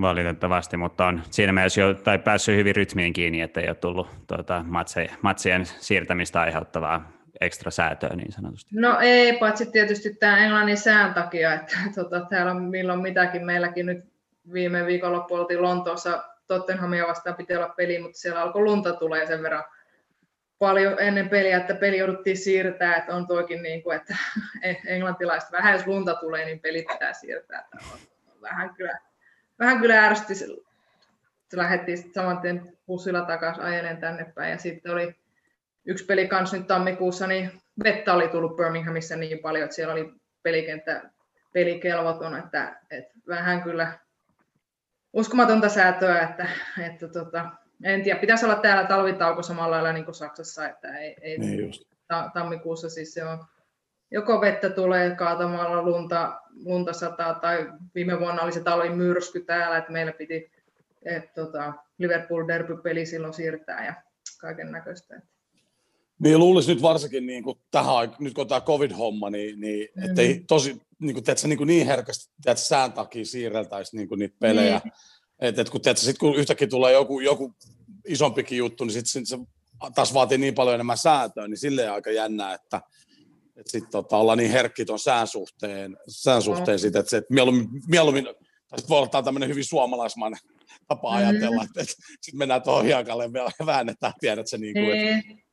Valitettavasti, mutta on siinä mielessä jo tai päässyt hyvin rytmiin kiinni, että ei ole tullut tuota, matsien, matsien siirtämistä aiheuttavaa ekstra säätöä niin sanotusti. No ei, paitsi tietysti tämä englannin sään takia, että tota, täällä on milloin mitäkin. Meilläkin nyt viime viikonloppu oltiin Lontoossa Tottenhamia vastaan piti olla peli, mutta siellä alkoi lunta tulee sen verran paljon ennen peliä, että peli jouduttiin siirtää, että on toikin niin kuin, että englantilaiset vähän jos lunta tulee, niin peli pitää siirtää. Että vähän kyllä vähän kyllä ärsytti, lähdettiin saman tien bussilla takaisin ajelen tänne päin. Ja sitten oli yksi peli kanssa nyt tammikuussa, niin vettä oli tullut Birminghamissa niin paljon, että siellä oli pelikenttä pelikelvoton, että, että vähän kyllä uskomatonta säätöä, että, että tota, en tiedä, pitäisi olla täällä talvitauko samalla lailla niin kuin Saksassa, että ei, ei niin just. tammikuussa siis se on joko vettä tulee kaatamalla lunta, lunta sataa, tai viime vuonna oli se talvin myrsky täällä, että meillä piti et, tota, Liverpool derby-peli silloin siirtää ja kaiken näköistä. Niin luulisin nyt varsinkin niin kuin tähän, nyt kun tämä covid-homma, niin, niin mm-hmm. ettei tosi niin, kuin, teetkö, niin, kuin niin herkästi teetkö, sään takia siirreltäisiin niin kuin niitä pelejä. Niin. Et, et kun, teetkö, sit, kun yhtäkkiä tulee joku, joku isompikin juttu, niin sit, sit se taas vaatii niin paljon enemmän sääntöä, niin silleen aika jännää, että että sitten tota, ollaan niin herkki tuon sään suhteen, sään suhteen sit, että, se, että mieluummin, mieluummin tai voi olla tämmöinen hyvin suomalaismainen tapa mm. ajatella, että, että sitten mennään tuohon hiekalle ja väännetään, tiedät se niin kuin, että,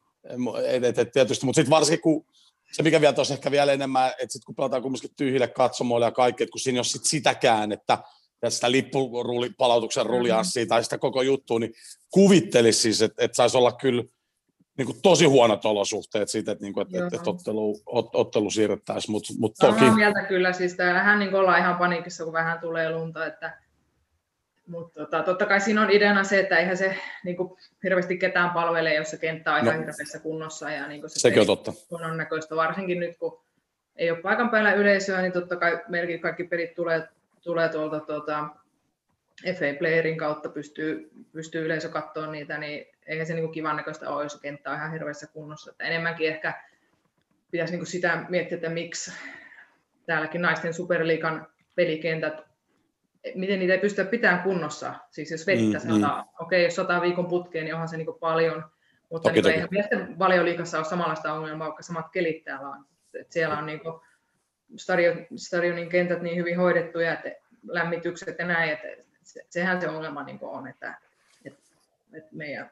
et, et, et, tietysti, mutta sitten varsinkin kun se, mikä vielä tuossa ehkä vielä enemmän, että sitten kun pelataan kumminkin tyhjille katsomoille ja kaikki, että kun siinä ei ole sit sitäkään, että sitä lippupalautuksen ruljanssia mm. tai sitä koko juttua, niin kuvittelisi siis, että, että saisi olla kyllä niin kuin tosi huonot olosuhteet siitä, että, niin kuin, että, että ottelu, ot, ottelu siirrettäisiin, mutta mut toki... Samaa mieltä kyllä, siis täällähän niin ollaan ihan paniikissa, kun vähän tulee lunta, että mutta tota, totta kai siinä on ideana se, että eihän se niin kuin, hirveästi ketään palvele, jos se kenttä on no, ihan hirveässä kunnossa. Ja, niin se sekin on totta. On näköistä, varsinkin nyt kun ei ole paikan päällä yleisöä, niin totta kai melkein kaikki pelit tulee, tulee tuolta tuota, FA Playerin kautta pystyy, pystyy yleisö katsoa niitä, niin eihän se niin kuin kivan näköistä ole, jos kenttä on ihan hirveässä kunnossa. Että enemmänkin ehkä pitäisi niin kuin sitä miettiä, että miksi täälläkin naisten superliikan pelikentät, miten niitä ei pystytä pitämään kunnossa. Siis jos vettä mm, sataa, mm. okei, okay, jos sataa viikon putkeen, niin onhan se niin kuin paljon, mutta toki, niin toki. eihän miesten valioliikassa ole samanlaista ongelmaa, vaikka samat kelit täällä on. Et siellä on niin kuin stadion, stadionin kentät niin hyvin hoidettuja, että lämmitykset ja näin, että sehän se ongelma niin on, että, että, että meidän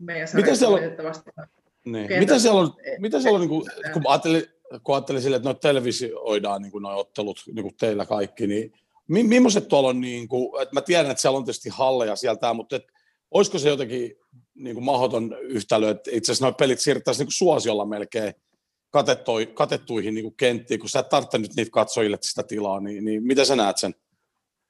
meidän Miten siellä on, niin. Mitä siellä on, mitä siellä on niin kuin, kun ajattelin, kun ajattelin sille, että noita televisioidaan niin nuo ottelut niin kuin teillä kaikki, niin mi- millaiset tuolla on, niin kuin, että mä tiedän, että siellä on tietysti halleja sieltä, mutta et, olisiko se jotenkin niin kuin mahdoton yhtälö, että itse asiassa nuo pelit siirrettäisiin niin suosiolla melkein katettui, katettuihin niin kuin kenttiin, kun sä et tarvitse nyt niitä katsojille sitä tilaa, niin, niin miten sä näet sen?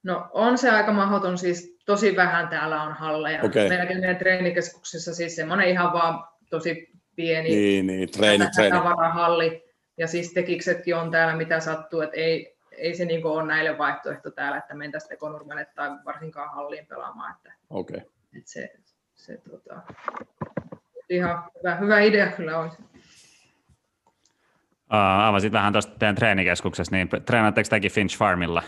No on se aika mahdoton, siis tosi vähän täällä on halleja. Okay. Meilläkin meidän treenikeskuksessa siis semmoinen ihan vaan tosi pieni niin, niin, treeni, treeni. halli. Ja siis tekiksetkin on täällä mitä sattuu, että ei, ei se niin ole näille vaihtoehto täällä, että mentäisiin tekonurmelle tai varsinkaan halliin pelaamaan. Että, okay. että se, se tota, ihan hyvä, hyvä idea kyllä on. Uh, avasit vähän tuosta teidän treenikeskuksessa, niin treenatteko tekin Finch Farmilla,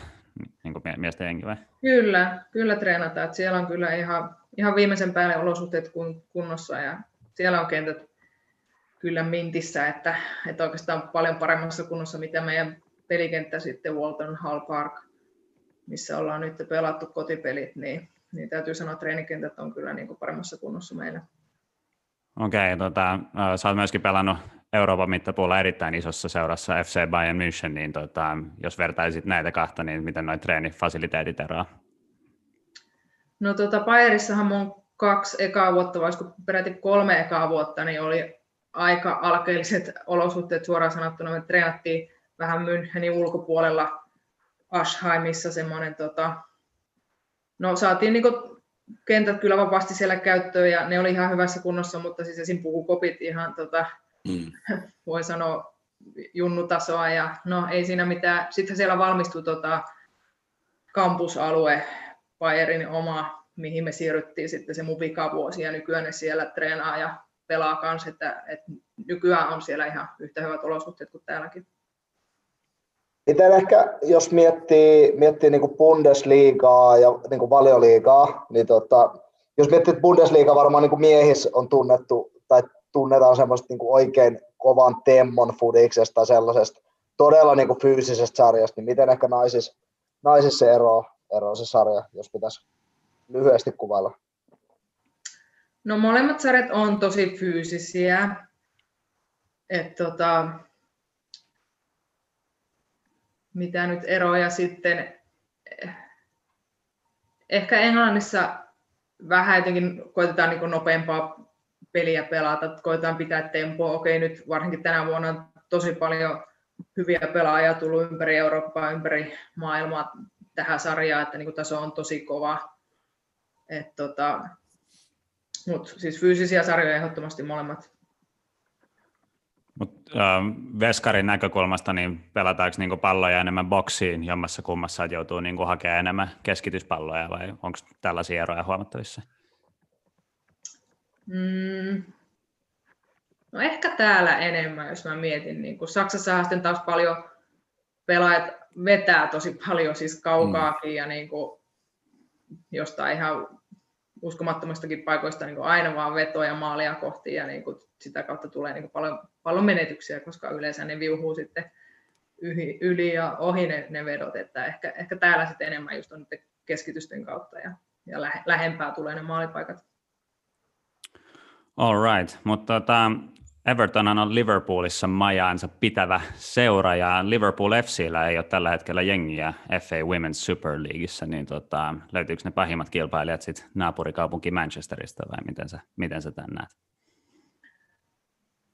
niin kuin miesten jengi vai? Kyllä, kyllä treenataan. Että siellä on kyllä ihan, ihan viimeisen päälle olosuhteet kunnossa ja siellä on kentät kyllä mintissä, että, että oikeastaan paljon paremmassa kunnossa, mitä meidän pelikenttä sitten Walton Hall Park, missä ollaan nyt pelattu kotipelit, niin, niin täytyy sanoa, että treenikentät on kyllä niin kuin paremmassa kunnossa meillä. Okei, okay, tota, sä oot myöskin pelannut Euroopan mittapuolella erittäin isossa seurassa FC Bayern München, niin tota, jos vertaisit näitä kahta, niin miten noin treenifasiliteetit eroaa? No tota, Bayerissahan mun kaksi ekaa vuotta, vai peräti kolme ekaa vuotta, niin oli aika alkeelliset olosuhteet suoraan sanottuna. Me treenattiin vähän Münchenin ulkopuolella Aschheimissa semmoinen, tota, no saatiin niinku kentät kyllä vapaasti siellä käyttöön ja ne oli ihan hyvässä kunnossa, mutta siis esim. pukukopit ihan tota, mm. voi sanoa junnutasoa ja no ei siinä mitään. Sitten siellä valmistui tota, kampusalue, Bayerin oma, mihin me siirryttiin sitten se mun vikavuosi ja nykyään ne siellä treenaa ja pelaa kanssa, että, että nykyään on siellä ihan yhtä hyvät olosuhteet kuin täälläkin. Miten ehkä, jos miettii, miettii niin kuin Bundesliigaa ja niin kuin valioliigaa, niin tota, jos miettii, että Bundesliiga varmaan niin kuin miehis on tunnettu tai tunnetaan semmoista niin kuin oikein kovan temmon fudiksesta sellaisesta todella niin kuin fyysisestä sarjasta, niin miten ehkä naisissa, naisissa ero, ero se sarja, jos pitäisi lyhyesti kuvailla? No molemmat sarjat on tosi fyysisiä. Et tota, mitä nyt eroja sitten, ehkä Englannissa vähän jotenkin koitetaan niin nopeampaa peliä pelata, koitetaan pitää tempoa. Okei, nyt varsinkin tänä vuonna on tosi paljon hyviä pelaajia tullut ympäri Eurooppaa, ympäri maailmaa tähän sarjaan, että niin kuin taso on tosi kova. Tota, Mut siis fyysisiä sarjoja ehdottomasti molemmat. Mut, äh, veskarin näkökulmasta niin pelataanko niinku palloja enemmän boksiin jommassa kummassa, että joutuu niinku hakemaan enemmän keskityspalloja vai onko tällaisia eroja huomattavissa? Mm. No ehkä täällä enemmän, jos mä mietin. Niin kun Saksassa sitten taas paljon pelaajat vetää tosi paljon siis kaukaakin mm. ja niin kuin jostain ihan uskomattomistakin paikoista niin kuin aina vaan vetoja maalia kohti ja niin kuin sitä kautta tulee niin kuin paljon, paljon menetyksiä, koska yleensä ne viuhuu sitten yli, yli ja ohi ne, ne vedot, että ehkä, ehkä täällä sitten enemmän just on keskitysten kautta ja, ja lähempää tulee ne maalipaikat. All right, mutta tota, Everton on Liverpoolissa majaansa pitävä seura ja Liverpool FCllä ei ole tällä hetkellä jengiä FA Women's Super Leagueissa, niin tota, löytyykö ne pahimmat kilpailijat sitten naapurikaupunki Manchesterista vai miten sä, miten sä tämän näet?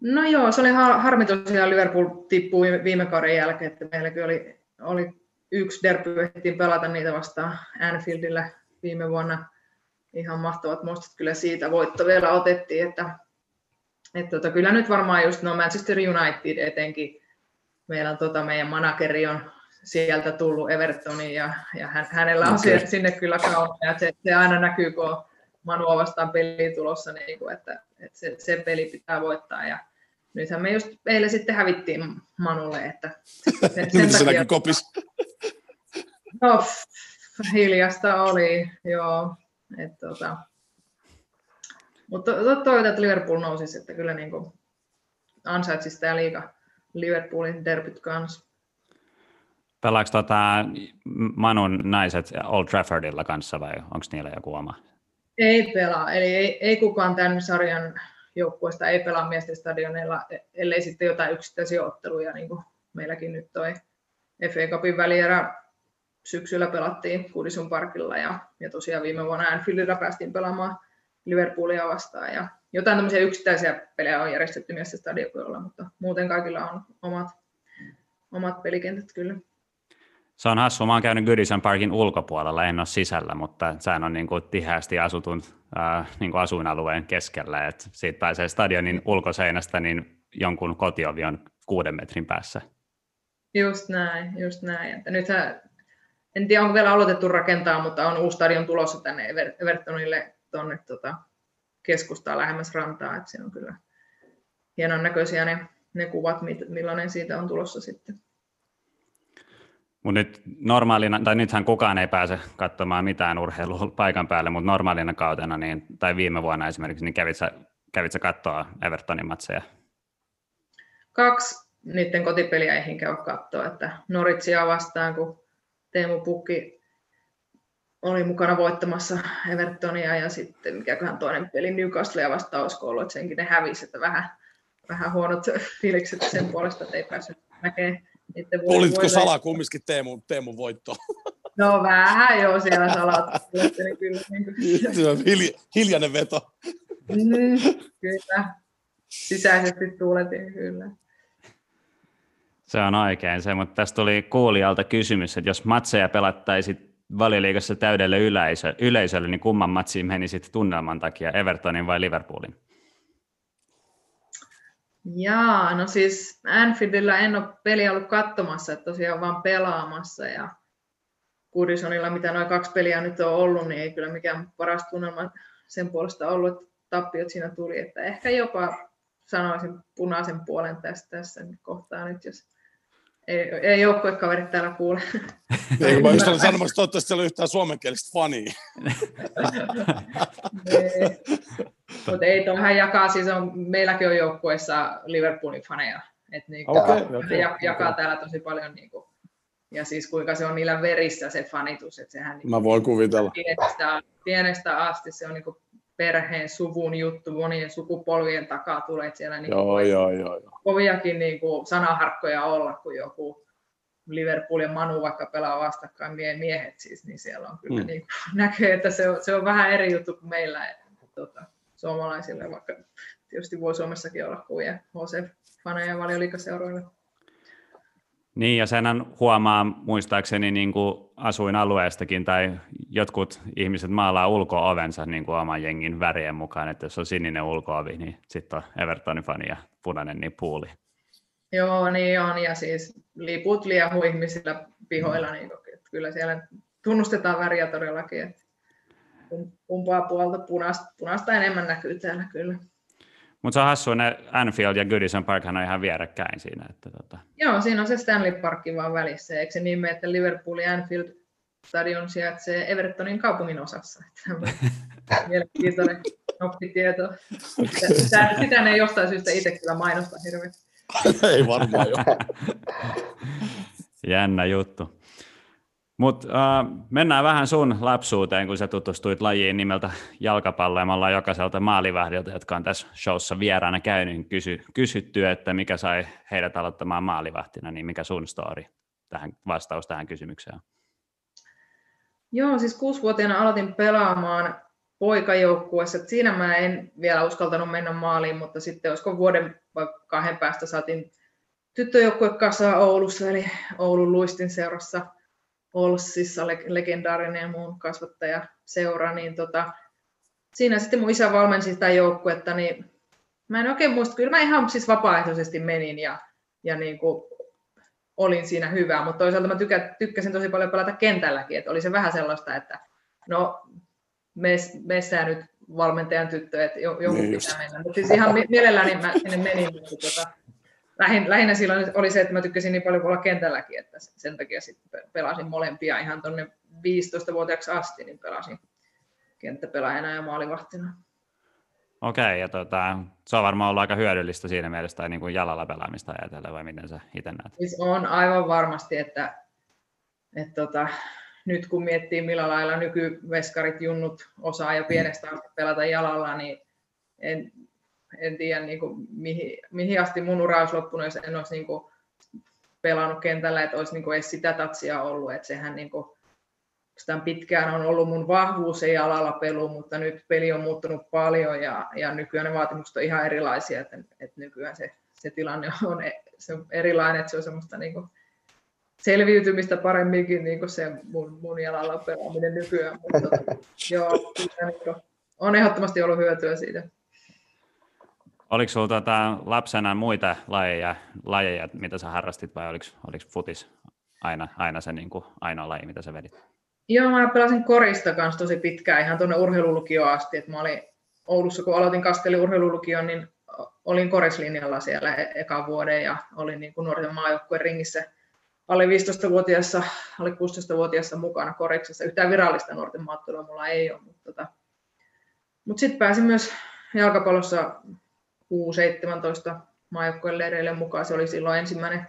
No joo, se oli harmi tosiaan Liverpool tippui viime kauden jälkeen, että meilläkin oli, oli yksi derby, ehtiin pelata niitä vastaan Anfieldillä viime vuonna. Ihan mahtavat muistot kyllä siitä voitto vielä otettiin, että et tota, kyllä nyt varmaan just no Manchester United etenkin, meillä on tota, meidän manageri on sieltä tullut Evertoniin ja, ja hän, hänellä on okay. sinne kyllä kauna ja se, se, aina näkyy, kun on Manua vastaan peliin tulossa, niin kuin, että, että se, se, peli pitää voittaa ja nythän me just eilen sitten hävittiin Manulle, että sen, sen se takia, kopis? No, hiljasta oli, joo. Et, tota, mutta toivotaan, että Liverpool nousisi, että kyllä niin kuin ansaitsisi sitä liiga Liverpoolin derbyt kanssa. Pelaako tota Manun naiset Old Traffordilla kanssa vai onko niillä joku oma? Ei pelaa, eli ei, ei kukaan tämän sarjan joukkueesta ei pelaa miesten stadioneilla, ellei sitten jotain yksittäisiä otteluja, niin kuin meilläkin nyt toi FA Cupin välierä syksyllä pelattiin Kudisun parkilla ja, ja tosiaan viime vuonna Anfieldilla päästiin pelaamaan Liverpoolia vastaan. Ja jotain tämmöisiä yksittäisiä pelejä on järjestetty myös stadionilla, mutta muuten kaikilla on omat, omat pelikentät kyllä. Se on hassu. Mä oon käynyt Goodison Parkin ulkopuolella, en ole sisällä, mutta sehän on niin kuin tiheästi asutun äh, niin kuin asuinalueen keskellä. Et siitä pääsee stadionin ulkoseinästä, niin jonkun kotiovi on kuuden metrin päässä. Just näin, just näin. Että nythän, en tiedä onko vielä aloitettu rakentaa, mutta on uusi stadion tulossa tänne Evertonille tuonne tota, keskustaa lähemmäs rantaa, että se on kyllä hienon näköisiä ne, ne kuvat, millainen siitä on tulossa sitten. Mutta nyt normaalina, tai nythän kukaan ei pääse katsomaan mitään urheilua paikan päälle, mutta normaalina kautena, niin, tai viime vuonna esimerkiksi, niin kävit sä, kävit sä katsoa Evertonin matseja? Kaksi niiden kotipeliä eihin käy katsoa, että Noritsia vastaan, kun Teemu Pukki oli mukana voittamassa Evertonia ja sitten mikäköhän toinen peli Newcastlea vastaan olisiko ollut, että senkin ne hävisi, että vähän, vähän huonot fiilikset sen puolesta, että ei päässyt näkemään niiden Olitko sala kumminkin Teemu, Teemu voitto? No vähän joo siellä salat. kyllä, niin kuin. Hilja, hiljainen veto. Mm, kyllä. Sisäisesti tuuletin kyllä. Se on oikein se, mutta tästä tuli kuulijalta kysymys, että jos matseja pelattaisiin valioliigassa täydelle yleisö, yleisölle, niin kumman matsiin menisit tunnelman takia, Evertonin vai Liverpoolin? Jaa, no siis Anfieldillä en ole peliä ollut katsomassa, että tosiaan vaan pelaamassa ja Goodisonilla, mitä noin kaksi peliä nyt on ollut, niin ei kyllä mikään paras tunnelma sen puolesta ollut, että tappiot siinä tuli, että ehkä jopa sanoisin punaisen puolen tästä tässä kohtaa nyt, jos ei, ei joukkuekaverit täällä kuule. Ei, mä just olin sanomassa, että toivottavasti siellä yhtään suomenkielistä fania. Mutta ei tuohan jakaa, siis on, meilläkin on joukkueessa Liverpoolin faneja. Et niinku, okay, okay, jakaa okay. täällä tosi paljon niinku, ja siis kuinka se on niillä verissä se fanitus. Että sehän, niinku, Mä voin kuvitella. Pienestä, pienestä asti se on niinku perheen, suvun juttu, monien sukupolvien takaa tulee siellä niin joo, joo, joo, joo. koviakin niin kuin sanaharkkoja olla, kun joku Liverpool ja Manu vaikka pelaa vastakkain miehet siis, niin siellä on kyllä mm. niin kuin, näkee, että se on, se on vähän eri juttu kuin meillä että, tuota, suomalaisille, vaikka tietysti voi Suomessakin olla kuvia HC-faneja valioliikaseuroille. Niin, ja sen huomaa muistaakseni niin kuin asuinalueestakin, tai jotkut ihmiset maalaa ulko-ovensa niin kuin oman jengin värien mukaan, että jos on sininen ulko-ovi, niin sitten on Evertonin fani ja punainen niin puuli. Joo, niin on, ja siis liput liehu ihmisillä pihoilla, niin että kyllä siellä tunnustetaan väriä todellakin, että kumpaa puolta punaista, punaista enemmän näkyy täällä kyllä. Mutta se on hassu, ne Anfield ja Goodison Park on ihan vierekkäin siinä. Että tota. Joo, siinä on se Stanley Parkki vaan välissä. Eikö se niin että Liverpool ja Anfield stadion sijaitsee Evertonin kaupungin osassa? Mielenkiintoinen oppitieto. Sitä, sitä ne ei jostain syystä itse kyllä mainosta hirveästi. ei varmaan jo. Jännä juttu. Mutta uh, mennään vähän sun lapsuuteen, kun sä tutustuit lajiin nimeltä jalkapallo, ja me ollaan jokaiselta maalivahdilta, jotka on tässä showssa vieraana käynyt, kysy, kysytty, että mikä sai heidät aloittamaan maalivahtina, niin mikä sun story, tähän, vastaus tähän kysymykseen? Joo, siis kuusivuotiaana aloitin pelaamaan poikajoukkueessa. Siinä mä en vielä uskaltanut mennä maaliin, mutta sitten olisiko vuoden vai kahden päästä saatiin tyttöjoukkue Oulussa, eli Oulun luistin seurassa – Olssissa, legendaarinen ja muun kasvattaja seura, niin tota, siinä sitten mun isä valmensi sitä joukkuetta, niin mä en oikein muista, kyllä mä ihan siis vapaaehtoisesti menin ja, ja niin kuin olin siinä hyvä, mutta toisaalta mä tykkä, tykkäsin tosi paljon pelata kentälläkin, että oli se vähän sellaista, että no meissä nyt valmentajan tyttö, että jonkun niin pitää mennä. Mutta siis ihan mielelläni mä sinne menin, mutta tota, lähin, lähinnä silloin oli se, että mä tykkäsin niin paljon olla kentälläkin, että sen takia sitten pelasin molempia ihan tuonne 15-vuotiaaksi asti, niin pelasin kenttäpelaajana ja maalivahtina. Okei, ja tota, se on varmaan ollut aika hyödyllistä siinä mielessä, tai niin kuin jalalla pelaamista ajatella, vai miten sä itse näet? Siis on aivan varmasti, että, että tota, nyt kun miettii millä lailla nykyveskarit, junnut osaa ja pienestä pelata jalalla, niin en, en tiedä niin kuin, mihin, mihin, asti mun ura olisi loppunut, jos en olisi niin kuin, pelannut kentällä, että olisi niin kuin, edes sitä tatsia ollut, että sehän niin kuin, Oikeastaan pitkään on ollut mun vahvuus ei alalla pelu, mutta nyt peli on muuttunut paljon ja, ja nykyään ne vaatimukset on ihan erilaisia, että, että nykyään se, se tilanne on, se on erilainen, että se on semmoista niin kuin selviytymistä paremminkin niin kuin se mun, mun jalalla pelaaminen nykyään, mutta joo, niin kuin, on ehdottomasti ollut hyötyä siitä. Oliko sinulla tota, lapsena muita lajeja, lajeja, mitä sä harrastit vai oliko, oliko futis aina, aina se niin kuin ainoa laji, mitä sä vedit? Joo, mä pelasin korista kanssa tosi pitkään ihan tuonne urheilulukioon asti. että mä olin Oulussa, kun aloitin Kastelin urheilulukion, niin olin korislinjalla siellä e- eka vuoden ja olin niin kuin nuorten maajoukkueen ringissä alle 15-vuotiaassa, alle 16-vuotiaassa mukana koriksessa. Yhtään virallista nuorten maattelua mulla ei ole, mutta, tota, mutta sitten pääsin myös jalkapallossa U17 maajoukkueen leireille mukaan. Se oli silloin ensimmäinen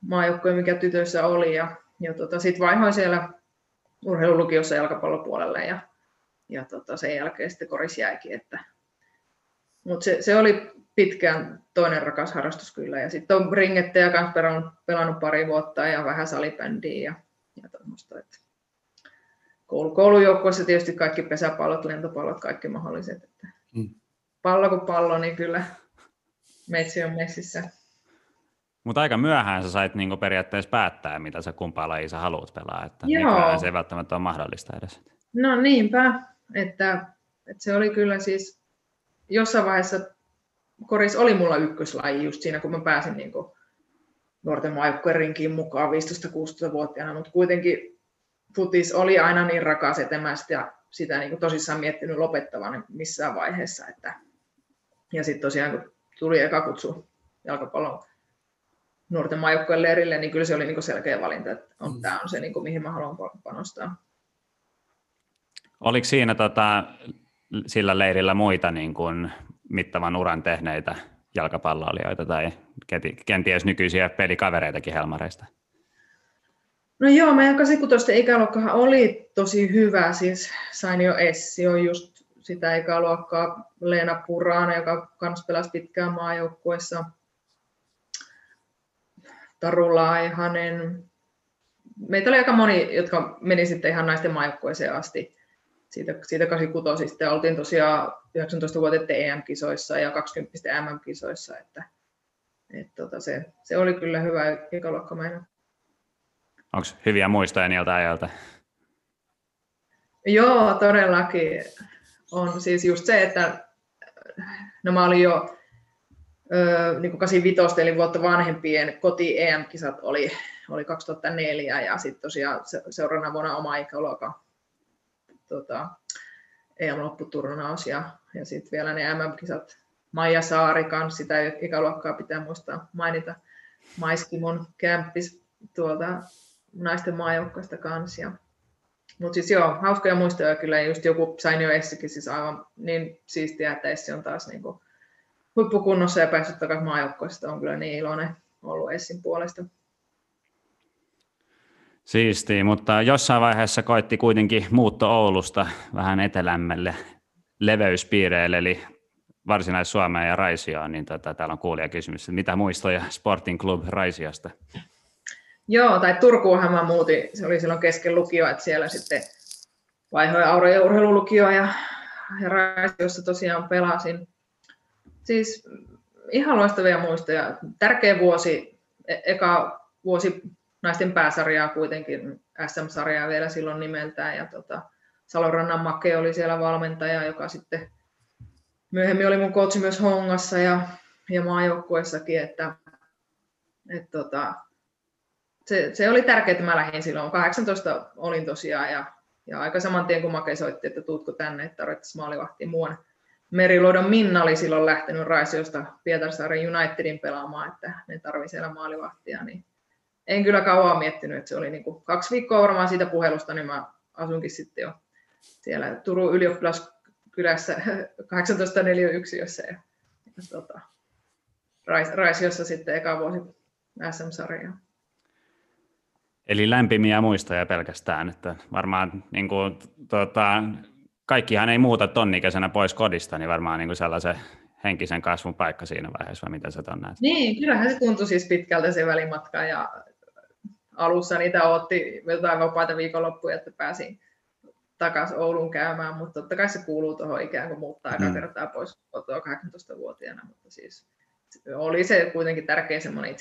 maajoukkue, mikä tytöissä oli. Ja, ja tota, sitten vaihoin siellä urheilulukiossa jalkapallopuolelle ja, ja tota, sen jälkeen sitten koris jäikin. Että, mutta se, se, oli pitkään toinen rakas harrastus kyllä. Ja sitten on ringettejä kanssa pelannut, pelannut pari vuotta ja vähän salibändiä ja, ja tuommoista. Että tietysti kaikki pesäpallot, lentopallot, kaikki mahdolliset. Että mm. Pallo kuin pallo, niin kyllä meitsi on messissä. Mutta aika myöhään sä sait niinku periaatteessa päättää, mitä sä kumpaa lajia sä haluat pelaa. Että Joo. se ei välttämättä ole mahdollista edes. No niinpä, että, että se oli kyllä siis jossain vaiheessa koris oli mulla ykköslaji just siinä, kun mä pääsin niin kuin nuorten maajoukkueen rinkiin mukaan 15-16-vuotiaana, mutta kuitenkin futis oli aina niin rakas, että mä sitä, sitä niin kuin tosissaan miettinyt lopettavan missään vaiheessa. Että, ja sitten tosiaan, kun tuli eka kutsu jalkapallon nuorten maajoukkueen leirille, niin kyllä se oli niin selkeä valinta, että on, mm. tämä on se, niin kuin, mihin mä haluan panostaa. Oliko siinä tota, sillä leirillä muita niin kuin, mittavan uran tehneitä jalkapalloilijoita tai kenties nykyisiä pelikavereitakin Helmareista? No joo, meidän 86 ikäluokkahan oli tosi hyvä, siis sain jo Essi on just sitä ikäluokkaa, Leena Purana, joka kanssa pelasi pitkään maajoukkueessa, Taru Laihanen. Meitä oli aika moni, jotka meni sitten ihan naisten maajoukkueeseen asti siitä, siitä 86 sitten oltiin tosiaan 19 vuotta EM-kisoissa ja 20 MM-kisoissa, että, että tota se, se, oli kyllä hyvä ikäluokka meidän. Onko hyviä muistoja niiltä ajalta? Joo, todellakin. On siis just se, että no mä olin jo ö, niin kuin 85, eli vuotta vanhempien koti-EM-kisat oli, oli 2004 ja sitten tosiaan seuraavana vuonna oma ikäluokan tota, EM-lopputurnaus ja, ja sitten vielä ne MM-kisat. Maija Saari kanssa, sitä ikäluokkaa pitää muistaa mainita. Maiskimon kämppis tuolta naisten maajoukkoista kanssa. Mutta siis joo, hauskoja muistoja kyllä, just joku sain jo Essikin siis aivan niin siistiä, että Essi on taas niinku huippukunnossa ja päässyt takaisin maajoukkoista, on kyllä niin iloinen ollut Essin puolesta. Siistiä, mutta jossain vaiheessa koitti kuitenkin muutto Oulusta vähän etelämmälle leveyspiireille, eli Varsinais-Suomeen ja Raisioon, niin tota, täällä on kuulija kysymys, mitä muistoja Sporting Club Raisiosta? Joo, tai Turkuunhan mä muutin, se oli silloin kesken lukio, että siellä sitten vaihoin Auro- ja urheilulukio ja, ja Raisiossa tosiaan pelasin. Siis ihan loistavia muistoja. Tärkeä vuosi, e- eka vuosi naisten pääsarjaa kuitenkin, SM-sarjaa vielä silloin nimeltään, ja tota, Salorannan Make oli siellä valmentaja, joka sitten myöhemmin oli mun coachi myös Hongassa ja, ja maajoukkueessakin, että et tota, se, se, oli tärkeää, että mä lähdin silloin. 18 olin tosiaan ja, ja aika saman tien kun Make soitti, että tuutko tänne, että tarvittaisiin maalivahti muun. Meriluodon Minna oli silloin lähtenyt Raisiosta Pietarsaaren Unitedin pelaamaan, että ne tarvii siellä maalivahtia, niin en kyllä kauan miettinyt, että se oli niin kuin kaksi viikkoa varmaan siitä puhelusta, niin mä asunkin sitten jo siellä Turun ylioppilaskylässä 1841 ja, ja tota, Raisiossa sitten eka vuosi SM-sarjaa. Eli lämpimiä muistoja pelkästään, että varmaan niin kuin, tota, kaikkihan ei muuta tonnikäisenä pois kodista, niin varmaan niin kuin sellaisen henkisen kasvun paikka siinä vaiheessa, vai mitä sä ton näet? Niin, kyllähän se tuntui siis pitkältä se välimatka ja alussa niitä otti jotain vapaita viikonloppuja, että pääsin takaisin Oulun käymään, mutta totta kai se kuuluu tuohon ikään kuin muuttaa aika mm. kertaa pois kotoa 18-vuotiaana, mutta siis oli se kuitenkin tärkeä semmoinen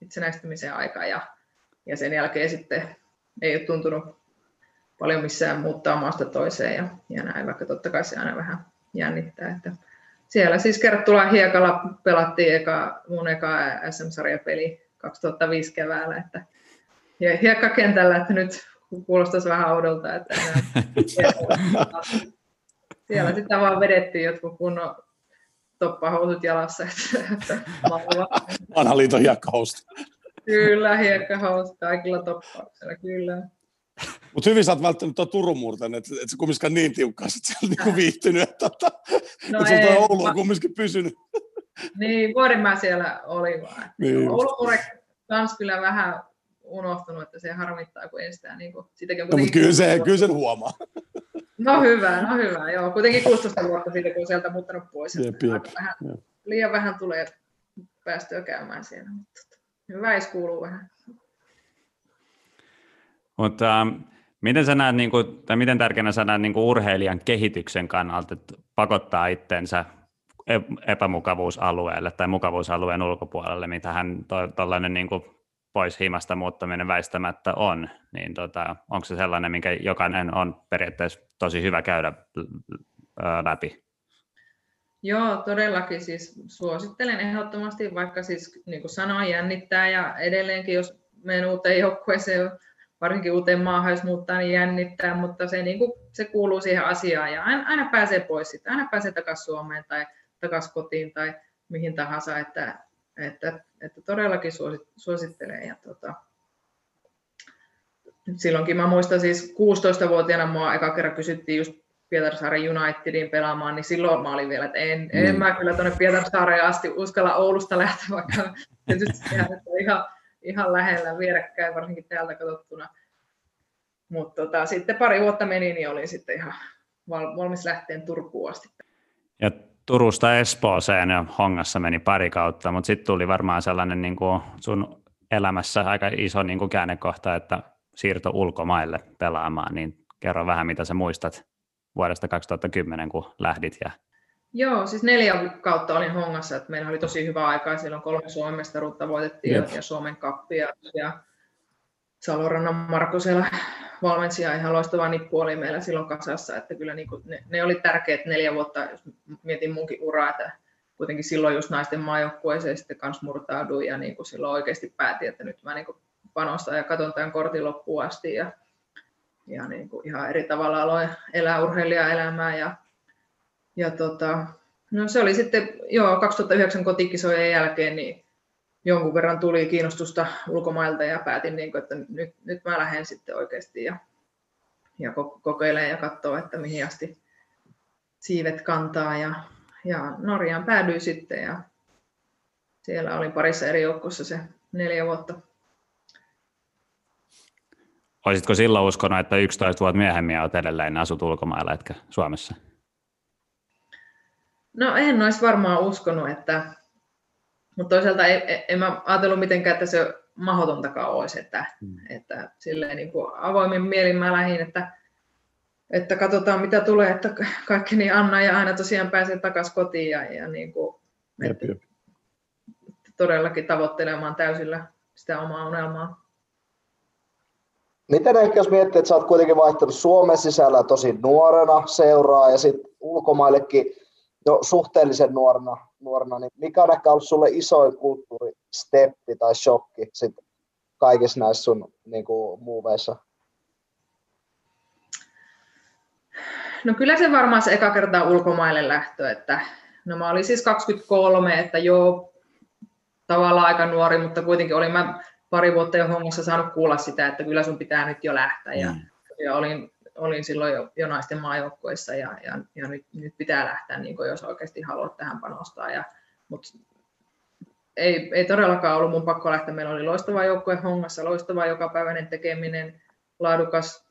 itsenäistymisen aika ja, ja sen jälkeen sitten ei ole tuntunut paljon missään muuttaa maasta toiseen ja, ja näin, vaikka totta kai se aina vähän jännittää. Että siellä siis kerrottuna hiekalla pelattiin eka, mun eka SM-sarjapeli 2005 keväällä, että ja hiekkakentällä, että nyt kuulostaisi vähän oudolta, että siellä sitä vaan vedettiin jotkut kunnon toppahousut jalassa. Että, että Vanha liiton hiekkahousut. Kyllä, hiekkahousut kaikilla toppauksilla, kyllä. Mutta hyvin sä oot välttänyt tuon Turun murten, että et sä kumminkaan niin tiukkaan sit siellä niinku viihtynyt, että tota, no et ei, Oulu on kumminkin pysynyt. Niin, vuoden mä siellä oli vaan. Niin. Oulu kans kyllä vähän unohtunut, että se harmittaa, kun ei sitä niin kuin, sitäkin on no, mutta kyllä, se, kyllä sen huomaa. No hyvä, no hyvä, joo. Kuitenkin 16 vuotta siitä, kun on sieltä muuttanut pois. Jep, jep, vähän, jep. Liian vähän tulee päästöä käymään siellä, mutta hyvä kuuluu vähän. Mutta ähm, miten sä näet, niin kuin, tai miten tärkeänä sä näet niin kuin urheilijan kehityksen kannalta, että pakottaa itsensä epämukavuusalueelle tai mukavuusalueen ulkopuolelle, mitä hän tuollainen niin kuin pois himasta muuttaminen väistämättä on, niin tota, onko se sellainen, minkä jokainen on periaatteessa tosi hyvä käydä läpi? Joo, todellakin siis suosittelen ehdottomasti, vaikka siis niin kuin sanoin, jännittää ja edelleenkin, jos menen uuteen joukkueeseen, varsinkin uuteen maahan, jos muuttaa, niin jännittää, mutta se, niin kuin, se kuuluu siihen asiaan ja aina, aina pääsee pois sitten, aina pääsee takaisin Suomeen tai takaisin kotiin tai mihin tahansa, että, että, että todellakin suosittelen. Ja tota, silloinkin mä muistan siis 16-vuotiaana mua eka kerran kysyttiin just Pietarsaaren Unitedin pelaamaan, niin silloin mä olin vielä, että en, mm. en mä kyllä tuonne Pietarsaareen asti uskalla Oulusta lähteä, vaikka tietysti ihan, ihan lähellä vierekkäin, varsinkin täältä katsottuna. Mutta tota, sitten pari vuotta meni, niin olin sitten ihan valmis lähteen Turkuun asti. Ja Turusta Espooseen ja Hongassa meni pari kautta, mutta sitten tuli varmaan sellainen niin kuin sun elämässä aika iso niin kuin käännekohta, että siirto ulkomaille pelaamaan, niin kerro vähän, mitä sä muistat vuodesta 2010, kun lähdit. Ja... Joo, siis neljä kautta olin Hongassa, että meillä oli tosi hyvä aika, silloin kolme Suomen mestaruutta voitettiin yep. ja Suomen kappia ja Salorannan Marko siellä valmensi ja ihan loistava nippu oli meillä silloin kasassa, että kyllä niin kuin ne, ne, oli tärkeät neljä vuotta, jos mietin munkin uraa, että kuitenkin silloin just naisten maajoukkueeseen sitten kanssa murtauduin ja niin kuin silloin oikeasti päätin, että nyt mä niin kuin panostan ja katson tämän kortin loppuun asti ja, ja niin kuin ihan eri tavalla aloin elää urheilijaelämää ja, ja tota, no se oli sitten joo 2009 kotikisojen jälkeen niin jonkun verran tuli kiinnostusta ulkomailta ja päätin, niin kuin, että nyt, nyt mä lähden sitten oikeasti ja, ja kokeilen ja katsoa, että mihin asti siivet kantaa. Ja, ja Norjaan päädyin sitten ja siellä olin parissa eri joukkossa se neljä vuotta. Olisitko silloin uskonut, että 11 vuotta myöhemmin olet edelleen asut ulkomailla, etkä Suomessa? No en olisi varmaan uskonut, että mutta toisaalta en, en mä ajatellut mitenkään, että se mahdotontakaan olisi, että, mm. että silleen niin kuin avoimin mielin mä lähdin, että, että katsotaan mitä tulee, että kaikki niin Anna ja aina tosiaan pääsee takaisin kotiin ja, ja niin kuin, jep, jep. todellakin tavoittelemaan täysillä sitä omaa unelmaa. Miten ehkä jos miettii, että sä oot kuitenkin vaihtanut Suomen sisällä tosi nuorena seuraa ja sitten ulkomaillekin jo suhteellisen nuorena, nuorena, niin mikä on ehkä ollut sulle isoin kulttuuristeppi tai shokki sit kaikissa näissä sun niin kuin, muuveissa? No kyllä se varmaan se eka kertaa ulkomaille lähtö, että no mä olin siis 23, että joo, tavallaan aika nuori, mutta kuitenkin olin mä pari vuotta jo hommassa saanut kuulla sitä, että kyllä sun pitää nyt jo lähteä. Ja, mm. ja olin olin silloin jo, jo naisten maajoukkueessa ja, ja, ja nyt, nyt, pitää lähteä, niin jos oikeasti haluat tähän panostaa. Ja, mutta ei, ei todellakaan ollut mun pakko lähteä. Meillä oli loistava joukkue hongassa, loistava jokapäiväinen tekeminen, laadukas,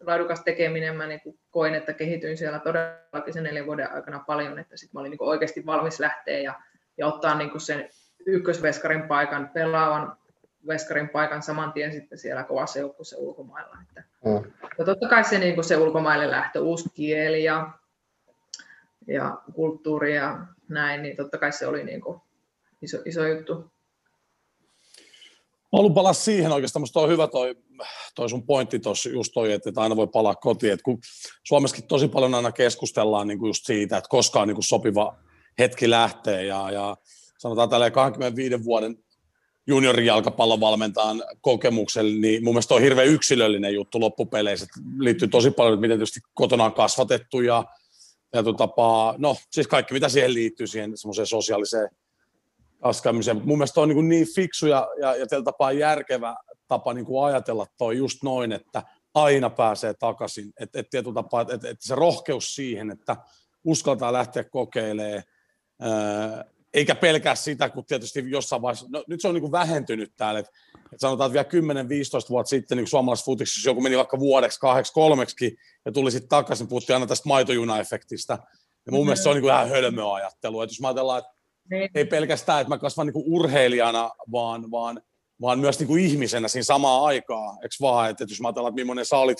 laadukas tekeminen. Mä niin kuin koin, että kehityin siellä todellakin sen neljän vuoden aikana paljon, että sitten mä olin niin kuin oikeasti valmis lähteä ja, ja ottaa niin kuin sen ykkösveskarin paikan pelaavan veskarin paikan saman tien sitten siellä kovassa joukkueessa ulkomailla. Että, mm. ja totta kai se, niin se ulkomaille lähtö, uusi kieli ja, ja kulttuuri ja näin, niin totta kai se oli niin kuin iso, iso juttu. Mä haluan palaa siihen oikeastaan, musta on hyvä toi, toi sun pointti tuossa just toi, että aina voi palaa kotiin, että kun Suomessakin tosi paljon aina keskustellaan niin kuin just siitä, että koska on niin kuin sopiva hetki lähtee ja, ja sanotaan tällä 25 vuoden juniorijalkapallovalmentajan kokemuksella, niin mun mielestä on hirveän yksilöllinen juttu loppupeleissä. Liittyy tosi paljon, miten tietysti kotona on kasvatettu ja, ja tapaa, no siis kaikki mitä siihen liittyy, siihen semmoiseen sosiaaliseen askamiseen. Mun mielestä on niin, niin fiksu ja, ja, ja tällä tapaa järkevä tapa niin kuin ajatella toi just noin, että aina pääsee takaisin. Että et, tapaa, että et, et se rohkeus siihen, että uskaltaa lähteä kokeilemaan, eikä pelkää sitä, kun tietysti jossain vaiheessa, no nyt se on niin kuin vähentynyt täällä, että, että sanotaan, että vielä 10-15 vuotta sitten niin suomalaisessa futiksessa joku meni vaikka vuodeksi, kahdeksi, kolmeksi ja tuli sitten takaisin, puhuttiin aina tästä maitojunaefektistä. Ja mun mm-hmm. mielestä se on niin kuin ihan hölmöä ajattelua, että jos mä ajatellaan, että niin. ei pelkästään, että mä kasvan niin kuin urheilijana, vaan, vaan, vaan myös niin kuin ihmisenä siinä samaa aikaa, eikö vaan, että, että jos mä ajatellaan, että millainen sä olit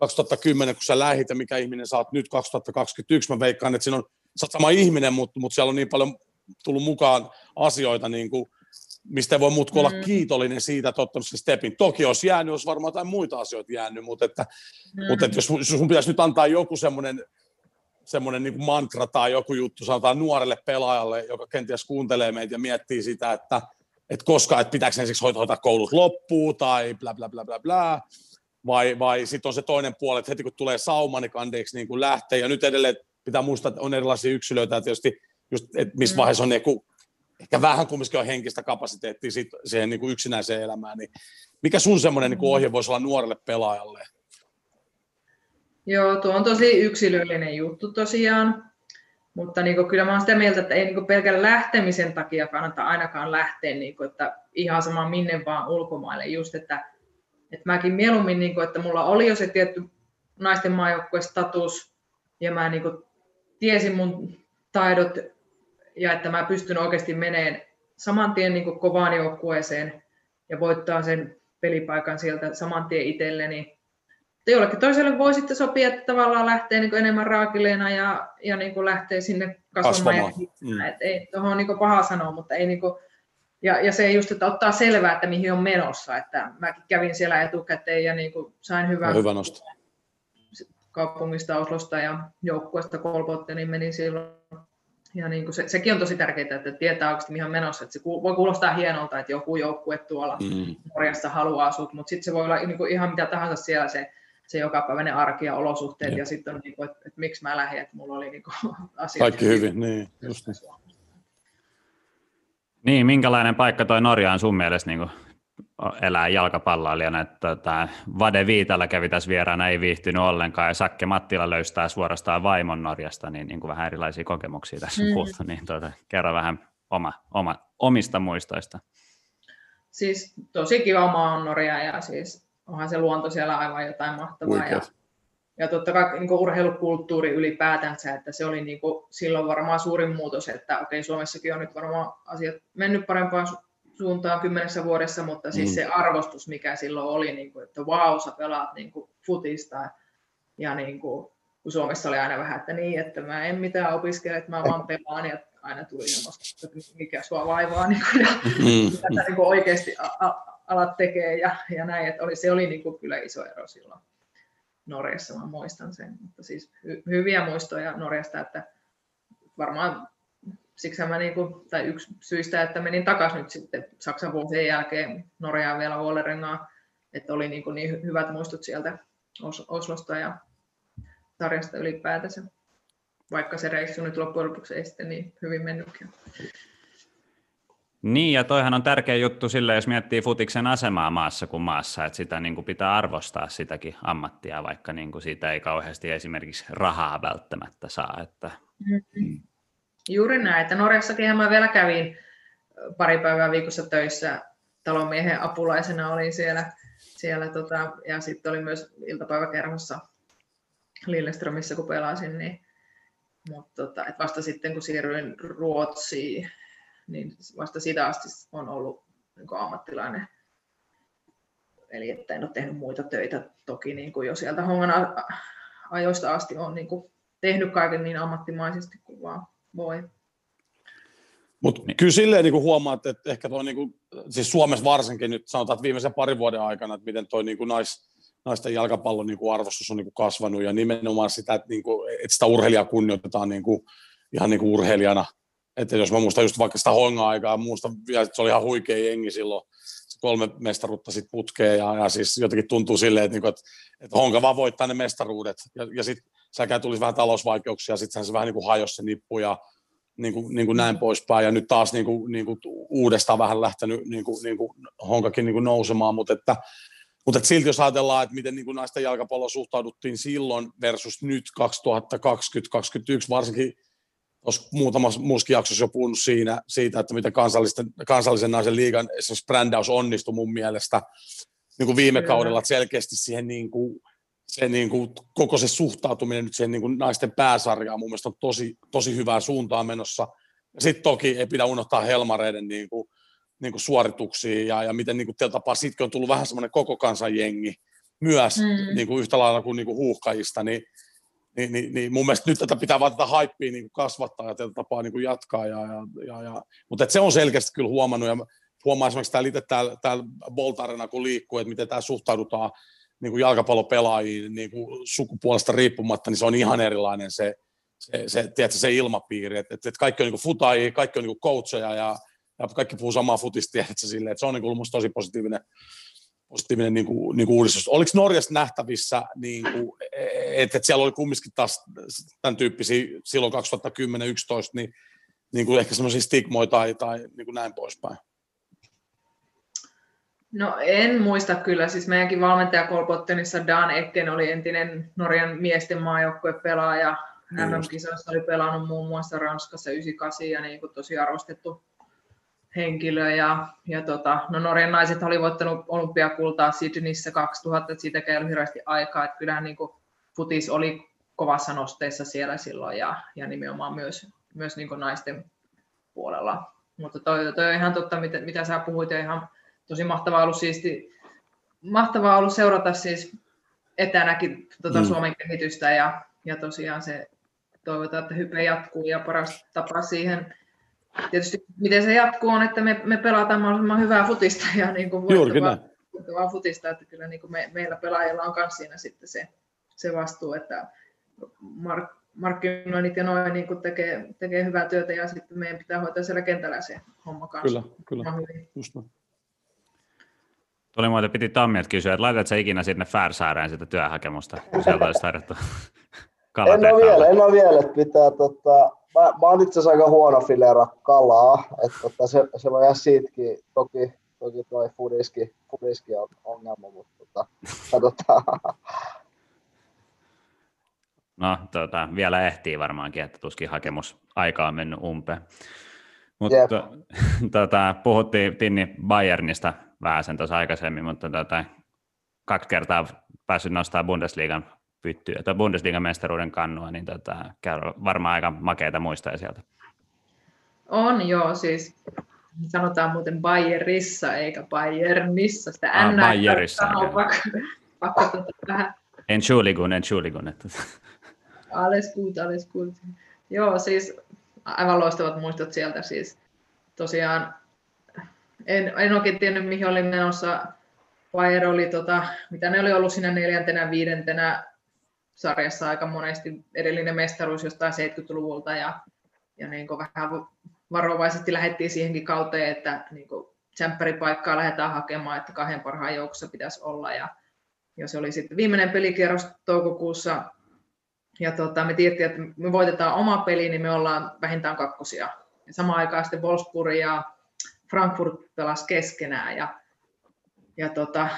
2010, kun sä lähit ja mikä ihminen sä oot nyt 2021, mä veikkaan, että siinä on, sä oot sama ihminen, mutta, mutta siellä on niin paljon tullut mukaan asioita, niin kuin, mistä voi muut olla mm. kiitollinen siitä, että ottanut sen stepin. Toki olisi jäänyt, olisi varmaan jotain muita asioita jäänyt, mutta, että, mm. mutta että jos, jos sun pitäisi nyt antaa joku semmoinen semmoinen niin kuin mantra tai joku juttu, sanotaan nuorelle pelaajalle, joka kenties kuuntelee meitä ja miettii sitä, että, että koska, että pitääkö ensiksi hoitaa koulut loppuun tai bla bla bla bla bla, vai, vai sitten on se toinen puoli, että heti kun tulee sauma, niin kandeeksi niin kuin lähtee, ja nyt edelleen pitää muistaa, että on erilaisia yksilöitä, että tietysti just, että missä mm. vaiheessa on niinku, ehkä vähän kumminkin on henkistä kapasiteettia sit, siihen niin kuin yksinäiseen elämään, niin mikä sun semmoinen niin ohje voisi olla nuorelle pelaajalle? Joo, tuo on tosi yksilöllinen juttu tosiaan, mutta niin kuin, kyllä mä olen sitä mieltä, että ei niin kuin pelkän lähtemisen takia kannata ainakaan lähteä, niin kuin, että ihan sama minne vaan ulkomaille, just että, että mäkin mieluummin, niin kuin, että mulla oli jo se tietty naisten maajoukkueen status, ja mä niin kuin, tiesin mun taidot ja että mä pystyn oikeasti meneen saman tien niin kuin kovaan joukkueeseen ja voittaa sen pelipaikan sieltä saman tien itselleni. Jollekin toiselle voi sitten sopia, että tavallaan lähtee niin enemmän raakileena ja, ja niin lähtee sinne kasvamaan. kasvamaan. Mm. Et ei tuohon niin paha sanoa, mutta ei niin kuin, ja, ja se just, että ottaa selvää, että mihin on menossa. Että mäkin kävin siellä etukäteen ja niin kuin sain hyvän no, hyvä nosto. kaupungista, Oslosta ja joukkueesta Kolbotte, niin menin silloin ja niin kuin se, sekin on tosi tärkeää, että tietää oikeasti mihin on menossa. Että se voi kuulostaa hienolta, että joku joukkue tuolla mm. Norjassa haluaa sut, mutta sitten se voi olla niin kuin ihan mitä tahansa siellä se, se jokapäiväinen arki ja olosuhteet, ja, ja sitten on, niin kuin, että, että, miksi mä lähdin, että mulla oli niin kuin, asiat. Kaikki hyvin, niin, just niin. Niin, minkälainen paikka toi Norja on sun mielestä niin kuin elää jalkapalloilijana, että tota, Vade Viitala kävi tässä vieraana, ei viihtynyt ollenkaan, ja Sakke Mattila löystää suorastaan vaimon Norjasta, niin, niin kuin vähän erilaisia kokemuksia tässä mm. kuultu, niin tuota, kerro vähän oma, oma, omista muistoista. Siis tosi kiva maa on Norja, ja siis onhan se luonto siellä aivan jotain mahtavaa, ja, ja totta kai niin urheilukulttuuri ylipäätänsä, että se oli niin kuin silloin varmaan suurin muutos, että okei, Suomessakin on nyt varmaan asiat mennyt parempaan suuntaan kymmenessä vuodessa, mutta siis mm. se arvostus, mikä silloin oli, niin kuin, että vau, sä pelaat niin kuin futista. Ja niin kuin, kun Suomessa oli aina vähän, että niin, että mä en mitään opiskele, että mä vaan pelaan ja aina tuli semmoista, että mikä sua vaivaa niin kuin, ja mm. mitä niin kuin oikeasti alat tekee ja, ja näin, että oli, se oli niin kuin, kyllä iso ero silloin Norjassa, mä muistan sen, mutta siis hy, hyviä muistoja Norjasta, että varmaan siksi mä niin kuin, tai yksi syistä, että menin takaisin nyt sitten Saksan vuosien jälkeen Norjaan vielä Vuolerengaan, että oli niin, kuin niin hyvät muistot sieltä Oslosta ja sarjasta ylipäätänsä, vaikka se reissu nyt loppujen lopuksi ei sitten niin hyvin mennytkään. Niin, ja toihan on tärkeä juttu sille, jos miettii futiksen asemaa maassa kuin maassa, että sitä niin kuin pitää arvostaa sitäkin ammattia, vaikka niin kuin siitä ei kauheasti esimerkiksi rahaa välttämättä saa. Että... Mm-hmm. Juuri näin, että Norjassakin mä vielä kävin pari päivää viikossa töissä. Talonmiehen apulaisena olin siellä, siellä tota, ja sitten oli myös iltapäiväkerhossa Lilleströmissä, kun pelasin, niin, mutta tota, et vasta sitten kun siirryin Ruotsiin, niin vasta sitä asti on ollut niin ammattilainen. Eli että en ole tehnyt muita töitä. Toki niin kuin jo sieltä hongan ajoista asti on niin kuin tehnyt kaiken niin ammattimaisesti kuin vaan voi. Mutta niin. kyllä silleen niin huomaat, että ehkä toi, niin kuin, siis Suomessa varsinkin nyt sanotaan, että viimeisen parin vuoden aikana, että miten toi niin kuin nais, naisten jalkapallon niin kuin arvostus on niin kuin kasvanut ja nimenomaan sitä, että, niin kuin, että sitä urheilijaa kunnioitetaan niin kuin, ihan niin kuin urheilijana. Että jos mä muistan just vaikka sitä honga-aikaa, muistan että se oli ihan huikea jengi silloin, kolme mestaruutta sitten putkeen ja, ja, siis jotenkin tuntuu silleen, että, niin kuin, että, että honka vaan voittaa ne mestaruudet ja, ja sitten säkään tulisi vähän talousvaikeuksia, sitten se vähän niin kuin hajosi se nippu ja niin kuin, niin kuin näin poispäin. Ja nyt taas niin kuin, niin kuin uudestaan vähän lähtenyt niin kuin, niin kuin honkakin niin kuin nousemaan, mutta että, mutta että silti jos ajatellaan, että miten niin kuin naisten jalkapallo suhtauduttiin silloin versus nyt 2020-2021, varsinkin olisi muutamassa muuskin jaksossa jo puhunut siinä, siitä, että miten kansallisen, kansallisen naisen liigan esimerkiksi brändäys onnistui mun mielestä niin kuin viime kaudella, että selkeästi siihen niin kuin, se niin kuin, koko se suhtautuminen nyt siihen niin kuin naisten pääsarjaan mun mielestä on tosi, tosi hyvää suuntaa menossa. Ja sitten toki ei pidä unohtaa Helmareiden niin kuin, niin kuin suorituksia ja, ja miten niin kuin tällä tapaa sitkin on tullut vähän semmoinen koko kansan jengi myös mm. niin kuin yhtä lailla kuin, niin kuin huuhkajista, niin, niin, niin, niin mun mielestä nyt tätä pitää vaan tätä haippia niin kuin kasvattaa ja tätä tapaa niin kuin jatkaa. Ja, ja, ja, ja. Mutta se on selkeästi kyllä huomannut ja huomaa esimerkiksi täällä itse täällä, täällä Boltarena, kun liikkuu, että miten tämä suhtaudutaan niin kuin jalkapallopelaajiin niin kuin sukupuolesta riippumatta, niin se on ihan erilainen se, se, se, tiedätkö, se ilmapiiri. Että et, et kaikki on niin futaajia, kaikki on niin coacheja ja, ja kaikki puhuu samaa futista, tiedätkö, silleen, että se on niin kuin tosi positiivinen, positiivinen niin kuin, niin kuin uudistus. Oliko Norjassa nähtävissä, niin että, että siellä oli kumminkin taas tämän tyyppisiä silloin 2010-2011, niin, niin kuin ehkä semmoisia stigmoja tai, tai niin kuin näin poispäin? No en muista kyllä, siis meidänkin valmentaja Kolpottenissa Dan Ecken oli entinen Norjan miesten maajoukkuepelaaja. MM-kisoissa oli pelannut muun muassa Ranskassa 98 ja niin kuin tosi arvostettu henkilö. Ja, ja tota, no Norjan naiset oli voittanut olympiakultaa Sydneyssä 2000, että siitä ollut hirveästi aikaa. Että kyllähän niin kuin futis oli kovassa nosteessa siellä silloin ja, ja nimenomaan myös, myös niin kuin naisten puolella. Mutta toi, toi on ihan totta, mitä, mitä sä puhuit, ja ihan tosi mahtavaa ollut siisti, mahtavaa ollut seurata siis etänäkin tuota mm. Suomen kehitystä ja, ja tosiaan se toivotaan, että hype jatkuu ja paras tapa siihen tietysti miten se jatkuu on, että me, me pelataan mahdollisimman hyvää futista ja niin kuin voittavaa, futista, että kyllä niin kuin me, meillä pelaajilla on myös siinä sitten se, se vastuu, että mark, markkinoinnit ja noin niin kuin tekee, tekee hyvää työtä ja sitten meidän pitää hoitaa siellä kentällä se homma kanssa. Kyllä, kyllä. Just. Tuli muuten, piti Tammiat kysyä, että laitat sä ikinä sinne Färsaareen sitä työhakemusta, kun sieltä olisi tarjottu En ole vielä, en ole vielä, että pitää tota, mä, mä oon itse asiassa aika huono filera kalaa, että tota, se, se voi jää siitäkin, toki, toki toi fudiski, fudiski on ongelma, mutta tota, katsotaan. No, tota, vielä ehtii varmaankin, että tuskin hakemus aika on mennyt umpeen. Mutta tota, puhuttiin Tinni Bayernista vähän sen tuossa aikaisemmin, mutta tota, kaksi kertaa päässyt nostamaan Bundesliigan pyttyä tai Bundesliigan mestaruuden kannua, niin tota, varmaan aika makeita muistoja sieltä. On joo, siis sanotaan muuten Bayerissa eikä Bayernissa, sitä ah, N Bayerissa. Pakko, pakko tota vähän. Entschuldigung, Entschuldigung. Että. Alles gut, alles gut. Joo, siis aivan loistavat muistot sieltä siis. Tosiaan en, en oikein tiennyt, mihin olin menossa. Bayer oli, tota, mitä ne oli ollut siinä neljäntenä, viidentenä sarjassa aika monesti edellinen mestaruus jostain 70-luvulta ja, ja niin vähän varovaisesti lähdettiin siihenkin kauteen, että niin tsemppäripaikkaa lähdetään hakemaan, että kahden parhaan joukossa pitäisi olla ja, ja se oli sitten viimeinen pelikierros toukokuussa ja tota, me tiedettiin, että me voitetaan oma peli, niin me ollaan vähintään kakkosia. Ja samaan aikaan sitten Wolfsburg ja Frankfurt pelas keskenään ja, ja tota,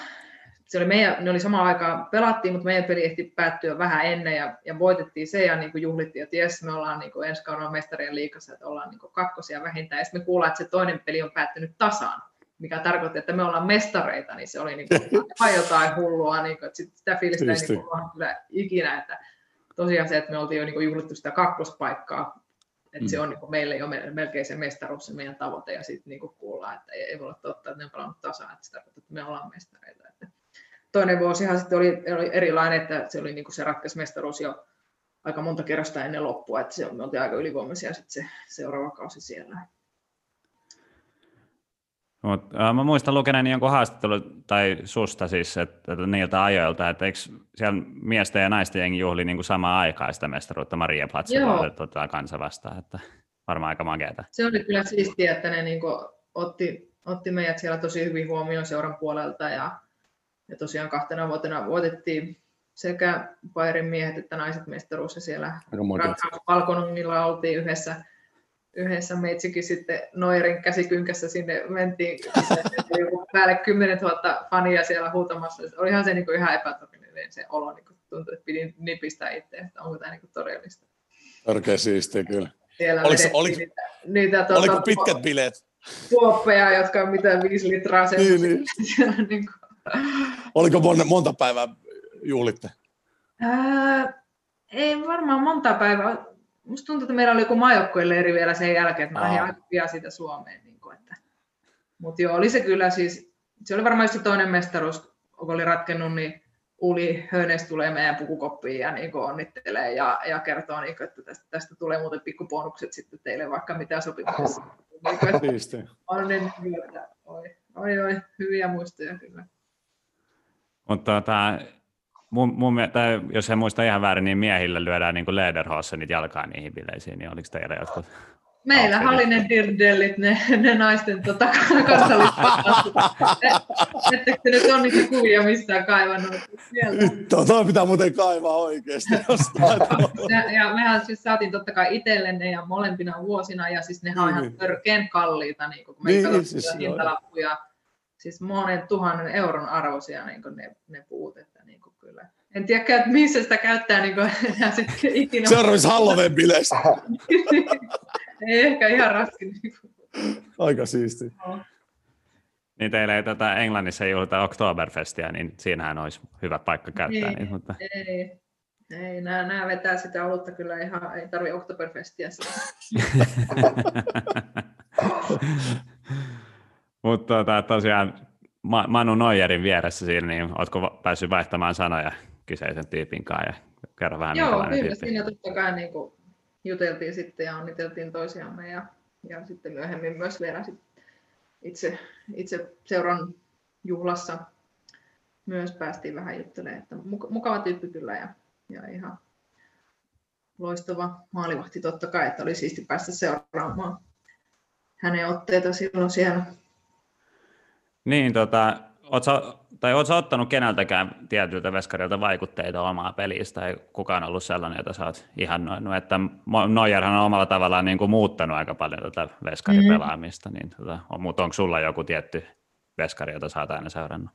se oli meidän, ne oli samaan aikaan pelattiin, mutta meidän peli ehti päättyä vähän ennen ja, ja voitettiin se ja niin kuin juhlittiin, että jes, me ollaan niin kuin ensi kaudella mestarien liikassa, että ollaan niin kuin kakkosia vähintään. Ja sitten me kuullaan, että se toinen peli on päättynyt tasaan, mikä tarkoittaa, että me ollaan mestareita, niin se oli niin kuin aivan jotain hullua, niin kuin, että sit sitä fiilistä ei niin kuin, kyllä ikinä, että tosiaan se, että me oltiin jo niin kuin juhlittu sitä kakkospaikkaa mm. se on niin meille jo melkein se mestaruus, se meidän tavoite, ja sitten niin kuullaan, että ei, ei voi olla totta, että ne on pelannut tasaan, että sitä että me ollaan mestareita. Että, toinen vuosihan sitten oli, oli erilainen, että se oli niin kuin se ratkaismestaruus jo aika monta kerrosta ennen loppua, että se, me oltiin aika ylivoimaisia sitten se seuraava kausi siellä. Mut, äh, mä muistan lukeneeni jonkun haastattelun, tai susta siis, että, että niiltä ajoilta, että eikö siellä miesten ja naisten jengi juhli niin kuin samaan aikaan sitä mestaruutta Maria Platsilla tota, kansa vastaan, että varmaan aika makeata. Se oli kyllä siistiä, että ne niin kuin, otti, otti meidät siellä tosi hyvin huomioon seuran puolelta ja, ja tosiaan kahtena vuotena voitettiin sekä Pairin miehet että naiset mestaruus ja siellä Palkonungilla oltiin yhdessä, yhdessä meitsikin sitten Noirin käsikynkässä sinne mentiin, päälle 10 000 fania siellä huutamassa. Olihan se niin kuin ihan epätodellinen se olo, niin kuin tuntui, että pidin nipistää itse, että onko tämä niin kuin todellista. Oikein siistiä kyllä. Siellä oliko, oliko, niitä, niitä tuota, oliko pitkät bileet? Tuoppeja, jotka on mitä viisi litraa niin, niin. niin kuin. Oliko monta, monta päivää juhlitte? Ää, ei varmaan monta päivää. Musta tuntuu, että meillä oli joku eri vielä sen jälkeen, että mä lähdin aika pian siitä Suomeen. Niin kuin, että. Mutta joo, oli se kyllä siis, se oli varmaan just se toinen mestaruus, kun oli ratkennut, niin Uli Hönes tulee meidän pukukoppiin ja niin onnittelee ja, ja kertoo, niin kuin, että tästä, tästä tulee muuten pikkubonukset sitten teille vaikka mitä sopimuksessa. Niin, on niin, että oi, oi, oi, hyviä muistoja kyllä. Mutta tota, mun, mun, tai jos en muista ihan väärin, niin miehille lyödään niin Lederhossenit jalkaan niihin bileisiin, niin oliko teillä jotkut Meillä oli ne dirdellit, ne, ne naisten tota, kansalliset Ettekö te nyt ole niitä kuvia missään kaivannut? Tuo pitää muuten kaivaa oikeasti jostain. ja, ja mehän siis saatiin totta kai itsellenne ja molempina vuosina, ja siis nehän on ihan niin. törkeän kalliita, niin kun me niin, siis hintalappuja, siis monen tuhannen euron arvoisia niin ne, ne puut. En tiedä, missä sitä käyttää niin kuin, ja sitten ikinä. Seuraavissa Halloween bileissä. ei ehkä ihan raskin. Aika siisti. No. Niin teillä ei tätä Englannissa juhlita Oktoberfestia, niin siinähän olisi hyvä paikka käyttää. Niin, niin, mutta... Ei, ei nämä, nämä vetää sitä olutta kyllä ihan, ei tarvi Oktoberfestia Mutta tota, tosiaan Manu Noijerin vieressä siinä, niin oletko päässyt vaihtamaan sanoja kyseisen tyypin kanssa ja kerro vähän Joo, kyllä tyyppi. siinä totta kai niin kuin juteltiin sitten ja onniteltiin toisiamme ja, ja sitten myöhemmin myös vielä sit itse, itse seuran juhlassa myös päästiin vähän juttelemaan, että mukava tyyppi kyllä ja, ja ihan loistava maalivahti totta kai, että oli siisti päästä seuraamaan hänen otteita silloin siellä niin, tota, ootko, tai ootko ottanut keneltäkään tietyltä veskarilta vaikutteita omaa pelistä, tai kukaan ollut sellainen, jota sä oot ihannoinut, että Neuerhan on omalla tavallaan niin kuin muuttanut aika paljon tätä veskaripelaamista, mm-hmm. niin tota, on, mutta onko sulla joku tietty veskari, jota sä oot aina seurannut?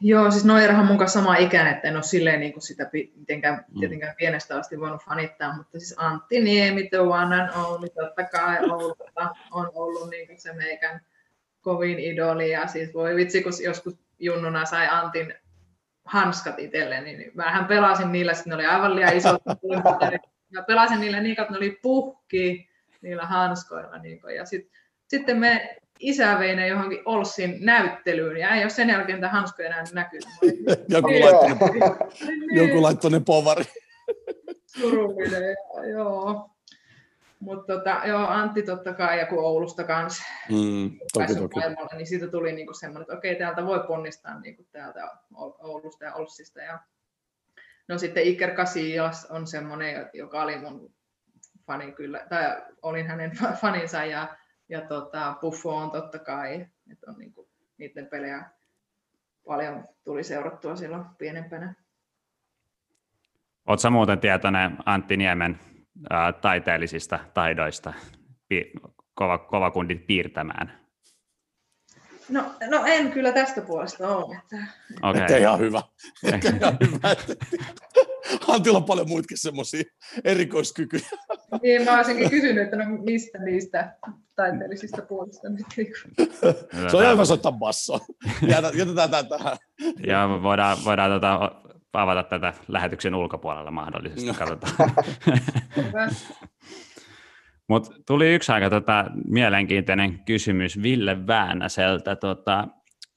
Joo, siis Neuerhan on mun kanssa sama ikäinen, että en ole silleen niin kuin sitä mitenkään, mm. tietenkään pienestä asti voinut fanittaa, mutta siis Antti Niemi, the one and only, totta kai Oulusta on ollut niin kuin se meikän kovin idoli ja siis voi vitsi, kun joskus junnuna sai Antin hanskat itselleni, niin vähän pelasin niillä, sitten ne oli aivan liian isot. Mä pelasin niillä niin, että ne oli puhki niillä hanskoilla. Niin kuin, ja sit, sitten me isä vei ne johonkin Olssin näyttelyyn, ja ei ole sen jälkeen tämä hanskoja enää näkynyt. joku, laittoi, joku laittoi ne povari. Surullinen, joo. Mutta tota, joo, Antti totta kai ja kun Oulusta kanssa mm, toki, toki. Maailmalle, niin siitä tuli niinku semmoinen, että okei, täältä voi ponnistaa niinku täältä Oulusta ja Olssista. Ja... No sitten Iker Casillas on semmoinen, joka oli mun fani kyllä, tai olin hänen faninsa ja, ja tota, Buffon totta kai, että on niinku, niiden pelejä paljon tuli seurattua silloin pienempänä. Oletko muuten tietoinen Antti Niemen ää, taiteellisista taidoista pi- kova, kova kundit piirtämään? No, no en kyllä tästä puolesta ole. Että... Okay. Että ihan hyvä. Että ihan hyvä. Antilla on paljon muitakin semmoisia erikoiskykyjä. Niin, mä olisinkin kysynyt, että no mistä niistä taiteellisista puolista nyt. Se on ihan hyvä soittaa bassoa. Jätetään tämä tähän. Joo, voidaan, voidaan tota, avata tätä lähetyksen ulkopuolella mahdollisesti, no. katsotaan. Mutta tuli yksi aika tota, mielenkiintoinen kysymys Ville Väänäseltä. Tota,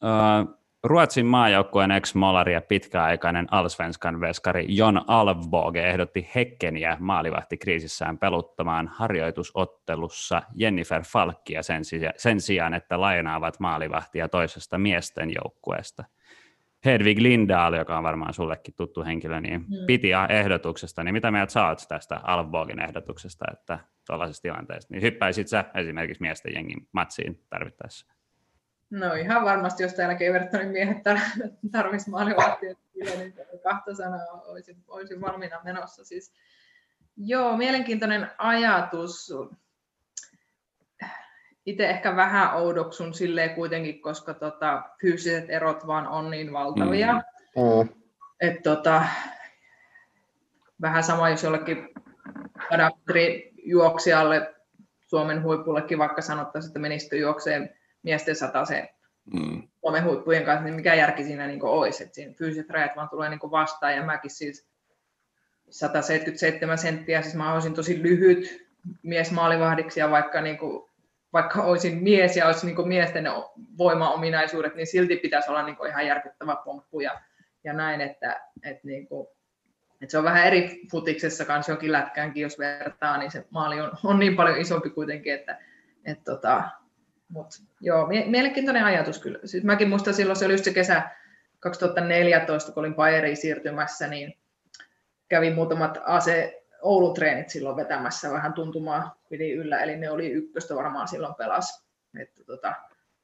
uh, Ruotsin maajoukkueen ex-molari ja pitkäaikainen Allsvenskan veskari Jon Alvboge ehdotti Hekkeniä maalivahtikriisissään peluttamaan harjoitusottelussa Jennifer Falkia sen, sen sijaan, että lainaavat maalivahtia toisesta miesten joukkueesta. Hedvig Lindahl, joka on varmaan sullekin tuttu henkilö, niin mm. piti ehdotuksesta. Niin mitä mieltä saat tästä Alvbogin ehdotuksesta, että tuollaisessa tilanteessa, niin hyppäisit sä esimerkiksi miesten jengin matsiin tarvittaessa? No ihan varmasti, jos täällä Evertonin miehet tarvitsisi maalivahtia, niin kahta sanaa olisin, olisin valmiina menossa. Siis, joo, mielenkiintoinen ajatus. Itse ehkä vähän oudoksun silleen kuitenkin, koska tota, fyysiset erot vaan on niin valtavia. Mm. Mm. Et, tota, vähän sama, jos jollekin juoksijalle Suomen huipullekin vaikka sanottaisiin, että menisikö juokseen miesten se mm. Suomen huippujen kanssa, niin mikä järki siinä niin olisi, että siinä fyysiset rajat vaan tulee niin vastaan, ja mäkin siis 177 senttiä, siis mä olisin tosi lyhyt mies maalivahdiksi, ja vaikka, niin kuin, vaikka olisin mies ja olisi niin miesten voimaominaisuudet, niin silti pitäisi olla niin ihan järkyttävä pomppu ja, ja näin, että, että, niin kuin, että se on vähän eri futiksessa kanssa jonkin lätkäänkin, jos vertaa, niin se maali on, on niin paljon isompi kuitenkin, että, että tota, Mut, joo, mielenkiintoinen ajatus kyllä. Sitten mäkin muistan silloin, se oli just se kesä 2014, kun olin Bayeriin siirtymässä, niin kävin muutamat ase Oulun treenit silloin vetämässä vähän tuntumaa pidi yllä, eli ne oli ykköstä varmaan silloin pelas. Että tota,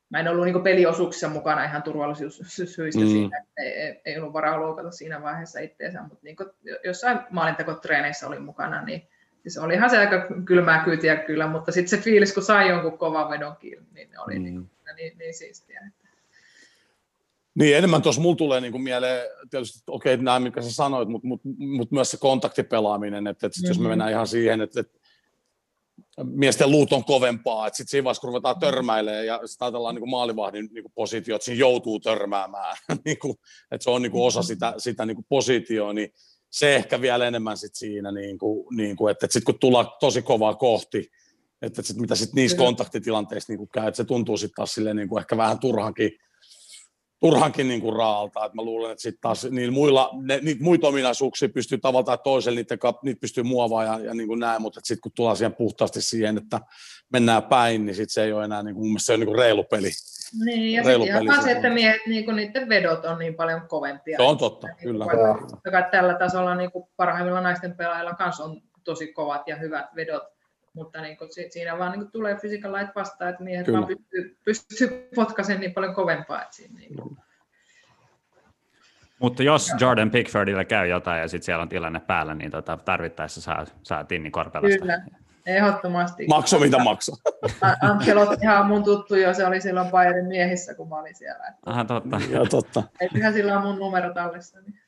mä en ollut niin peliosuuksissa mukana ihan turvallisuussyistä mm. siinä, että ei, ei, ei ollut varaa luokata siinä vaiheessa itseensä, mutta niin jossain maalintekotreeneissä olin mukana, niin siis olihan se aika kylmää kyytiä kyllä, mutta sitten se fiilis, kun sai jonkun kovan vedon kiinni, niin ne oli mm. niin, niin, niin siistiä. Niin, enemmän tuossa mulla tulee niin kuin mieleen, tietysti okei, okay, nämä, mitkä sä sanoit, mutta mut, mut myös se kontaktipelaaminen, että, että mm-hmm. jos me mm-hmm. mennään ihan siihen, että, että miesten luut on kovempaa, että sitten siinä vaiheessa, kun ruvetaan törmäilemään ja sitten ajatellaan niin maalivahdin niin positio, että siinä joutuu törmäämään, niin kuin, että se on niin kuin osa sitä, sitä niin kuin positioa, niin se ehkä vielä enemmän sit siinä, niin kuin, niin kuin, että, että sitten kun tullaan tosi kovaa kohti, että sit, mitä sitten niissä kontaktitilanteissa niin kuin käy, että se tuntuu sitten taas silleen, niin kuin ehkä vähän turhankin, turhankin niin kuin raalta, että mä luulen, että sitten taas niillä muilla, ne, niitä muita ominaisuuksia pystyy tavallaan tai toisella, niitä, niitä pystyy muovaamaan ja, ja niin kuin näin, mutta sitten kun tullaan siihen puhtaasti siihen, että mennään päin, niin sitten se ei ole enää, niin kuin, mun mielestä se on niin kuin reilu peli. Niin, ja sitten ihan se, että miehet, niin kuin, niiden vedot on niin paljon kovempia. Se on totta, niin kyllä. Vaikka tällä tasolla niin kuin parhaimmilla naisten pelaajilla kanssa on tosi kovat ja hyvät vedot, mutta niin kuin, siinä vaan niin kuin, tulee physical light vastaan, että miehet kyllä. vaan pystyy, pystyy potkaisemaan niin paljon kovempaa. Että siinä, niin kuin. Mutta jos Jordan Pickfordilla käy jotain ja sitten siellä on tilanne päällä, niin tota, tarvittaessa saa, saa Tinni Korpelasta. Kyllä, Ehdottomasti. Makso mitä maksaa. Ankelot ihan mun tuttu jo, se oli silloin Bayerin miehissä, kun mä olin siellä. Aha, totta. Joo, totta. Eiköhän sillä on mun numero tallessa. Niin.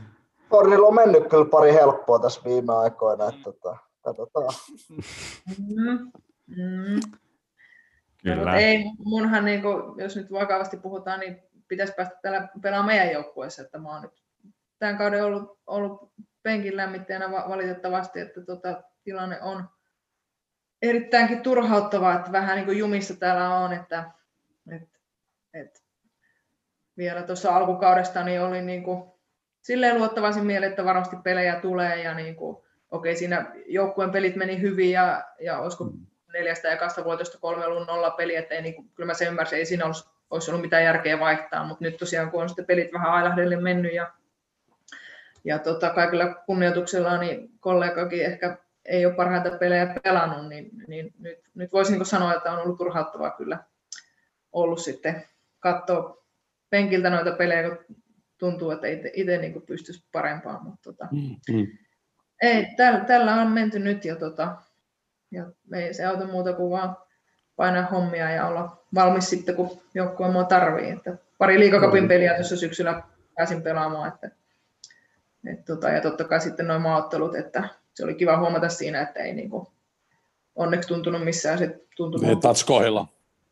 Tornilla on mennyt kyllä pari helppoa tässä viime aikoina, että tota, katsotaan. Mm, mm. Kyllä. ei, munhan, niin kuin, jos nyt vakavasti puhutaan, niin pitäisi päästä täällä pelaamaan meidän joukkueessa, että mä oon nyt tämän kauden ollut, ollut penkin lämmittäjänä valitettavasti, että tota, tilanne on erittäinkin turhauttava, että vähän niin kuin jumissa täällä on, että, että, että vielä tuossa alkukaudesta niin oli niin kuin, silleen luottavaisin mieleen, että varmasti pelejä tulee ja niin kuin, okei, siinä joukkueen pelit meni hyvin ja, ja olisiko neljästä ja kasta vuotosta kolme ollut nolla peli, että ei, niin kuin, kyllä mä sen ymmärsin, ei siinä olisi, olisi ollut mitään järkeä vaihtaa, mutta nyt tosiaan kun on sitten pelit vähän ailahdelle mennyt ja ja tota, kaikilla kunnioituksella niin kollegakin ehkä ei ole parhaita pelejä pelannut, niin, niin nyt, nyt voisin sanoa, että on ollut turhauttavaa kyllä ollut sitten katsoa penkiltä noita pelejä, kun tuntuu, että itse, itse niin pystyisi parempaan. Mutta tota, mm, mm. Ei, tällä, tällä, on menty nyt ja, tota, ja ei se auta muuta kuin vaan painaa hommia ja olla valmis sitten, kun joukkue mua tarvii. Että pari liikakapin peliä tuossa syksyllä pääsin pelaamaan, että et tota, ja totta kai sitten nuo maaottelut, että se oli kiva huomata siinä, että ei niinku, onneksi tuntunut missään se tuntunut. Niin, tatskohilla.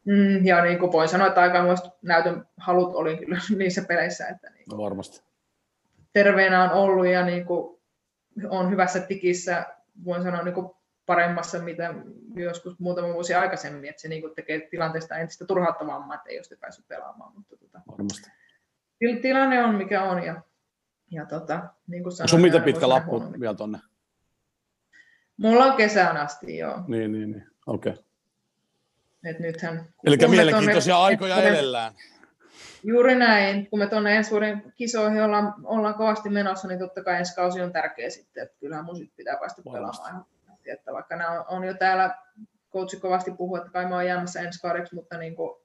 Mm, ja niin kuin voin sanoa, että aikamoista näytön halut oli kyllä niissä peleissä. Että niin no varmasti. Terveenä on ollut ja niin kuin on hyvässä tikissä. Voin sanoa niin kuin paremmassa, mitä joskus muutama vuosi aikaisemmin, että se niin kuin tekee tilanteesta entistä turhauttavammaa, että ei ole päässyt pelaamaan. Mutta tota, Varmasti. tilanne on mikä on ja, ja tota, niin kuin sanoin, Sun mitä pitkä lappu vielä tonne? Mulla on kesään asti, joo. Niin, niin, niin. Okei. Okay. Et nythän, Eli me mielenkiintoisia tonne- aikoja tonne- edellään. Juuri näin. Kun me tuonne ensi vuoden kisoihin ollaan, ollaan kovasti menossa, niin totta kai ensi kausi on tärkeä sitten. Että kyllähän mun sit pitää päästä pelaamaan. Että vaikka nämä on, on jo täällä, coachi kovasti puhuu, että kai mä oon jäämässä ensi kaudeksi, mutta niin kuin,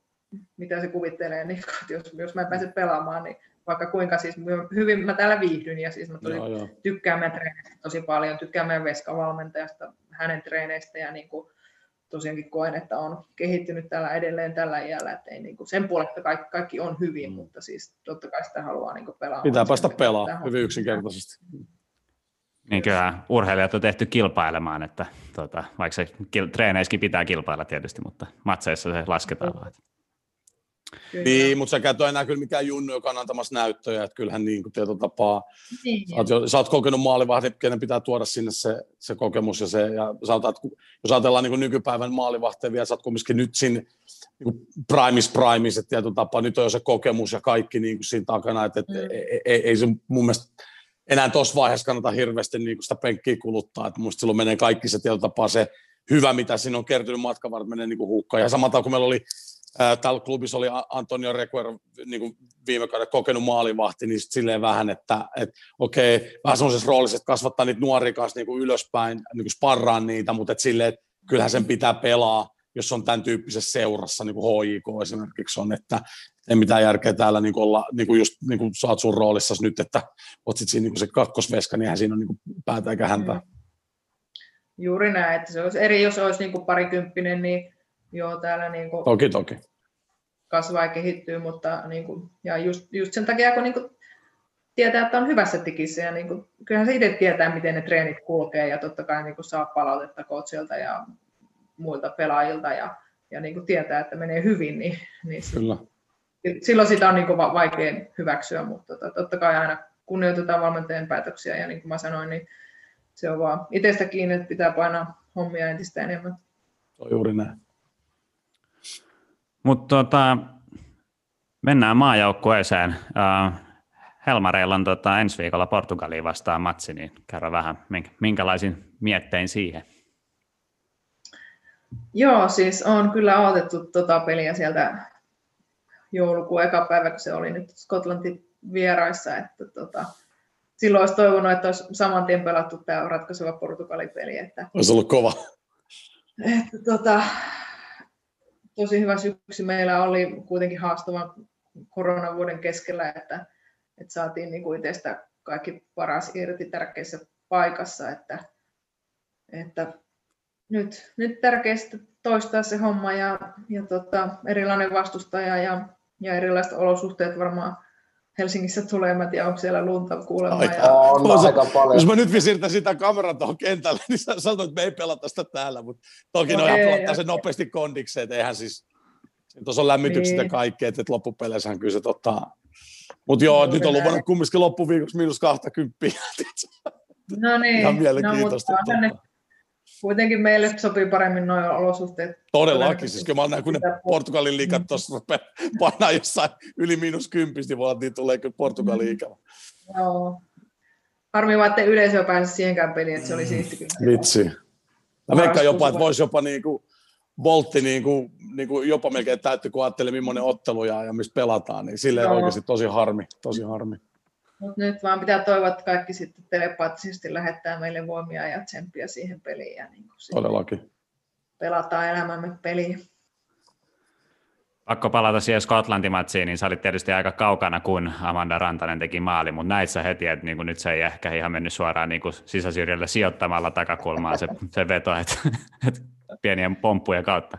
mitä se kuvittelee, niin että jos, jos mä en pääse pelaamaan, niin vaikka kuinka siis hyvin mä täällä viihdyn ja siis mä tosi Joo, joo. tykkään meidän treeneistä tosi paljon, tykkään meidän Veska-valmentajasta, hänen treeneistä ja niin kuin, tosiaankin koen, että on kehittynyt täällä edelleen tällä iällä, että ei niin kuin, sen puolesta kaikki, kaikki on hyvin, Mm. mutta siis totta kai sitä haluaa niin pelaa. Pitää päästä pelaamaan hyvin yksinkertaisesti. Niin kyllä urheilijat on tehty kilpailemaan, että tota, vaikka se kil- treeneissäkin pitää kilpailla tietysti, mutta matseissa se lasketaan vaan. Niin, mutta sä ole enää kyllä mikään junnu, joka on antamassa näyttöjä, että kyllähän niin kuin tietyllä tapaa, Niin, sä oot, jo, sä oot kokenut maalivahdin, kenen pitää tuoda sinne se, se kokemus ja se, ja sanotaan, että jos ajatellaan niin kuin nykypäivän maalivahteja vielä, sä oot kumminkin nyt siinä niin kuin primis primis, että tietyllä tapaa nyt on jo se kokemus ja kaikki niin kuin siinä takana, että, että Mm. ei, ei, ei, se mun mielestä enää tuossa vaiheessa kannata hirveästi niin kuin sitä penkkiä kuluttaa, että musta silloin menee kaikki se tietyllä tapaa se hyvä, mitä siinä on kertynyt matkan varrella, menee niin kuin hukkaan. Ja samalla kun meillä oli ää, täällä klubissa oli Antonio Requer niin kuin viime kauden kokenut maalivahti, niin silleen vähän, että et, okei, vähän semmoisessa roolissa, että kasvattaa niitä nuoria kanssa niin kuin ylöspäin, niin kuin sparraa niitä, mutta et silleen, että kyllähän sen pitää pelaa, jos on tämän tyyppisessä seurassa, niin kuin HJK esimerkiksi on, että ei mitään järkeä täällä niin kuin olla, niin kuin just niin kuin oot sun roolissa nyt, että oot sit siinä niin kuin se kakkosveska, niin eihän siinä on niin kuin päätä eikä häntä. Mm. Juuri näin, että se olisi eri, jos olisi niin kuin parikymppinen, niin joo, täällä niin kuin Toki, toki. kasvaa ja kehittyy, mutta niin kuin, ja just, just sen takia, kun niin kuin tietää, että on hyvässä tikissä ja niin kuin, kyllähän se itse tietää, miten ne treenit kulkee ja totta kai niin kuin saa palautetta coachilta ja muilta pelaajilta ja, ja niin kuin tietää, että menee hyvin, niin, niin Kyllä. silloin sitä on niin kuin va- vaikea hyväksyä, mutta tota, totta kai aina kunnioitetaan valmentajan päätöksiä ja niin kuin mä sanoin, niin se on vaan itsestä kiinni, että pitää painaa hommia entistä enemmän. Se on juuri näin. Mutta tota, mennään maajoukkueeseen. Helmareilla on tota, ensi viikolla Portugaliin vastaan matsi, niin kerro vähän, minkä- minkälaisin miettein siihen? Joo, siis on kyllä odotettu tota peliä sieltä joulukuun eka päivä, kun se oli nyt Skotlantin vieraissa, että tota, silloin olisi toivonut, että olisi saman tien pelattu tämä ratkaiseva Portugalin peli, että, Olisi ollut kova. että tota, tosi hyvä syksy. Meillä oli kuitenkin haastavan koronavuoden keskellä, että, että saatiin niin kuin itsestä kaikki paras irti tärkeässä paikassa, että, että nyt, nyt tärkeää sitten toistaa se homma ja, ja tota, erilainen vastustaja ja, ja erilaiset olosuhteet varmaan Helsingissä tulee. Mä en tiedä, onko siellä lunta kuulemma. Aika. Ja, On Tuossa- aika paljon. Jos mä nyt siirtän sitä kameran tuohon kentälle, niin sä sanoit, että me ei pelata sitä täällä, mutta toki No no, ei, sen nopeasti kondikseen, että eihän siis, tuossa on lämmitykset ja Niin. kaikki, että loppupeleissähän kyllä se tota, mutta joo, Juuri nyt on luvannut kumminkin loppuviikoksi miinus 20. no niin, Ihan no, mielenkiintoista. mutta tänne, kuitenkin meille sopii paremmin nuo olosuhteet. Todellakin, siis kyllä mä näen, kun ne Portugalin liikat Mm. tuossa painaa jossain yli miinus kympistä, niin olla, niin tulee kyllä Portugalin Mm. ikävä. Joo. Harmi vaan, että yleisö pääse siihenkään peliin, että se oli siisti kyllä. Vitsi. Mä veikkaan jopa, että voisi jopa niinku, Voltti niinku, niinku jopa melkein täytti, kun ajattelee, millainen ottelu ja, ja mistä pelataan, niin silleen Joo. oikeasti tosi harmi, tosi harmi. Mut nyt vaan pitää toivoa, että kaikki sitten telepaattisesti lähettää meille voimia ja tsemppiä siihen peliin ja niin Todellakin. pelataan elämämme peliä. Pakko palata siihen Skotlantimatsiin, niin sä olit tietysti aika kaukana, kun Amanda Rantanen teki maali, mutta näit sä heti, että niin nyt se ei ehkä ihan mennyt suoraan niin sisäsyrjälle sijoittamalla takakulmaan se, se veto, että, että pienien pomppujen kautta.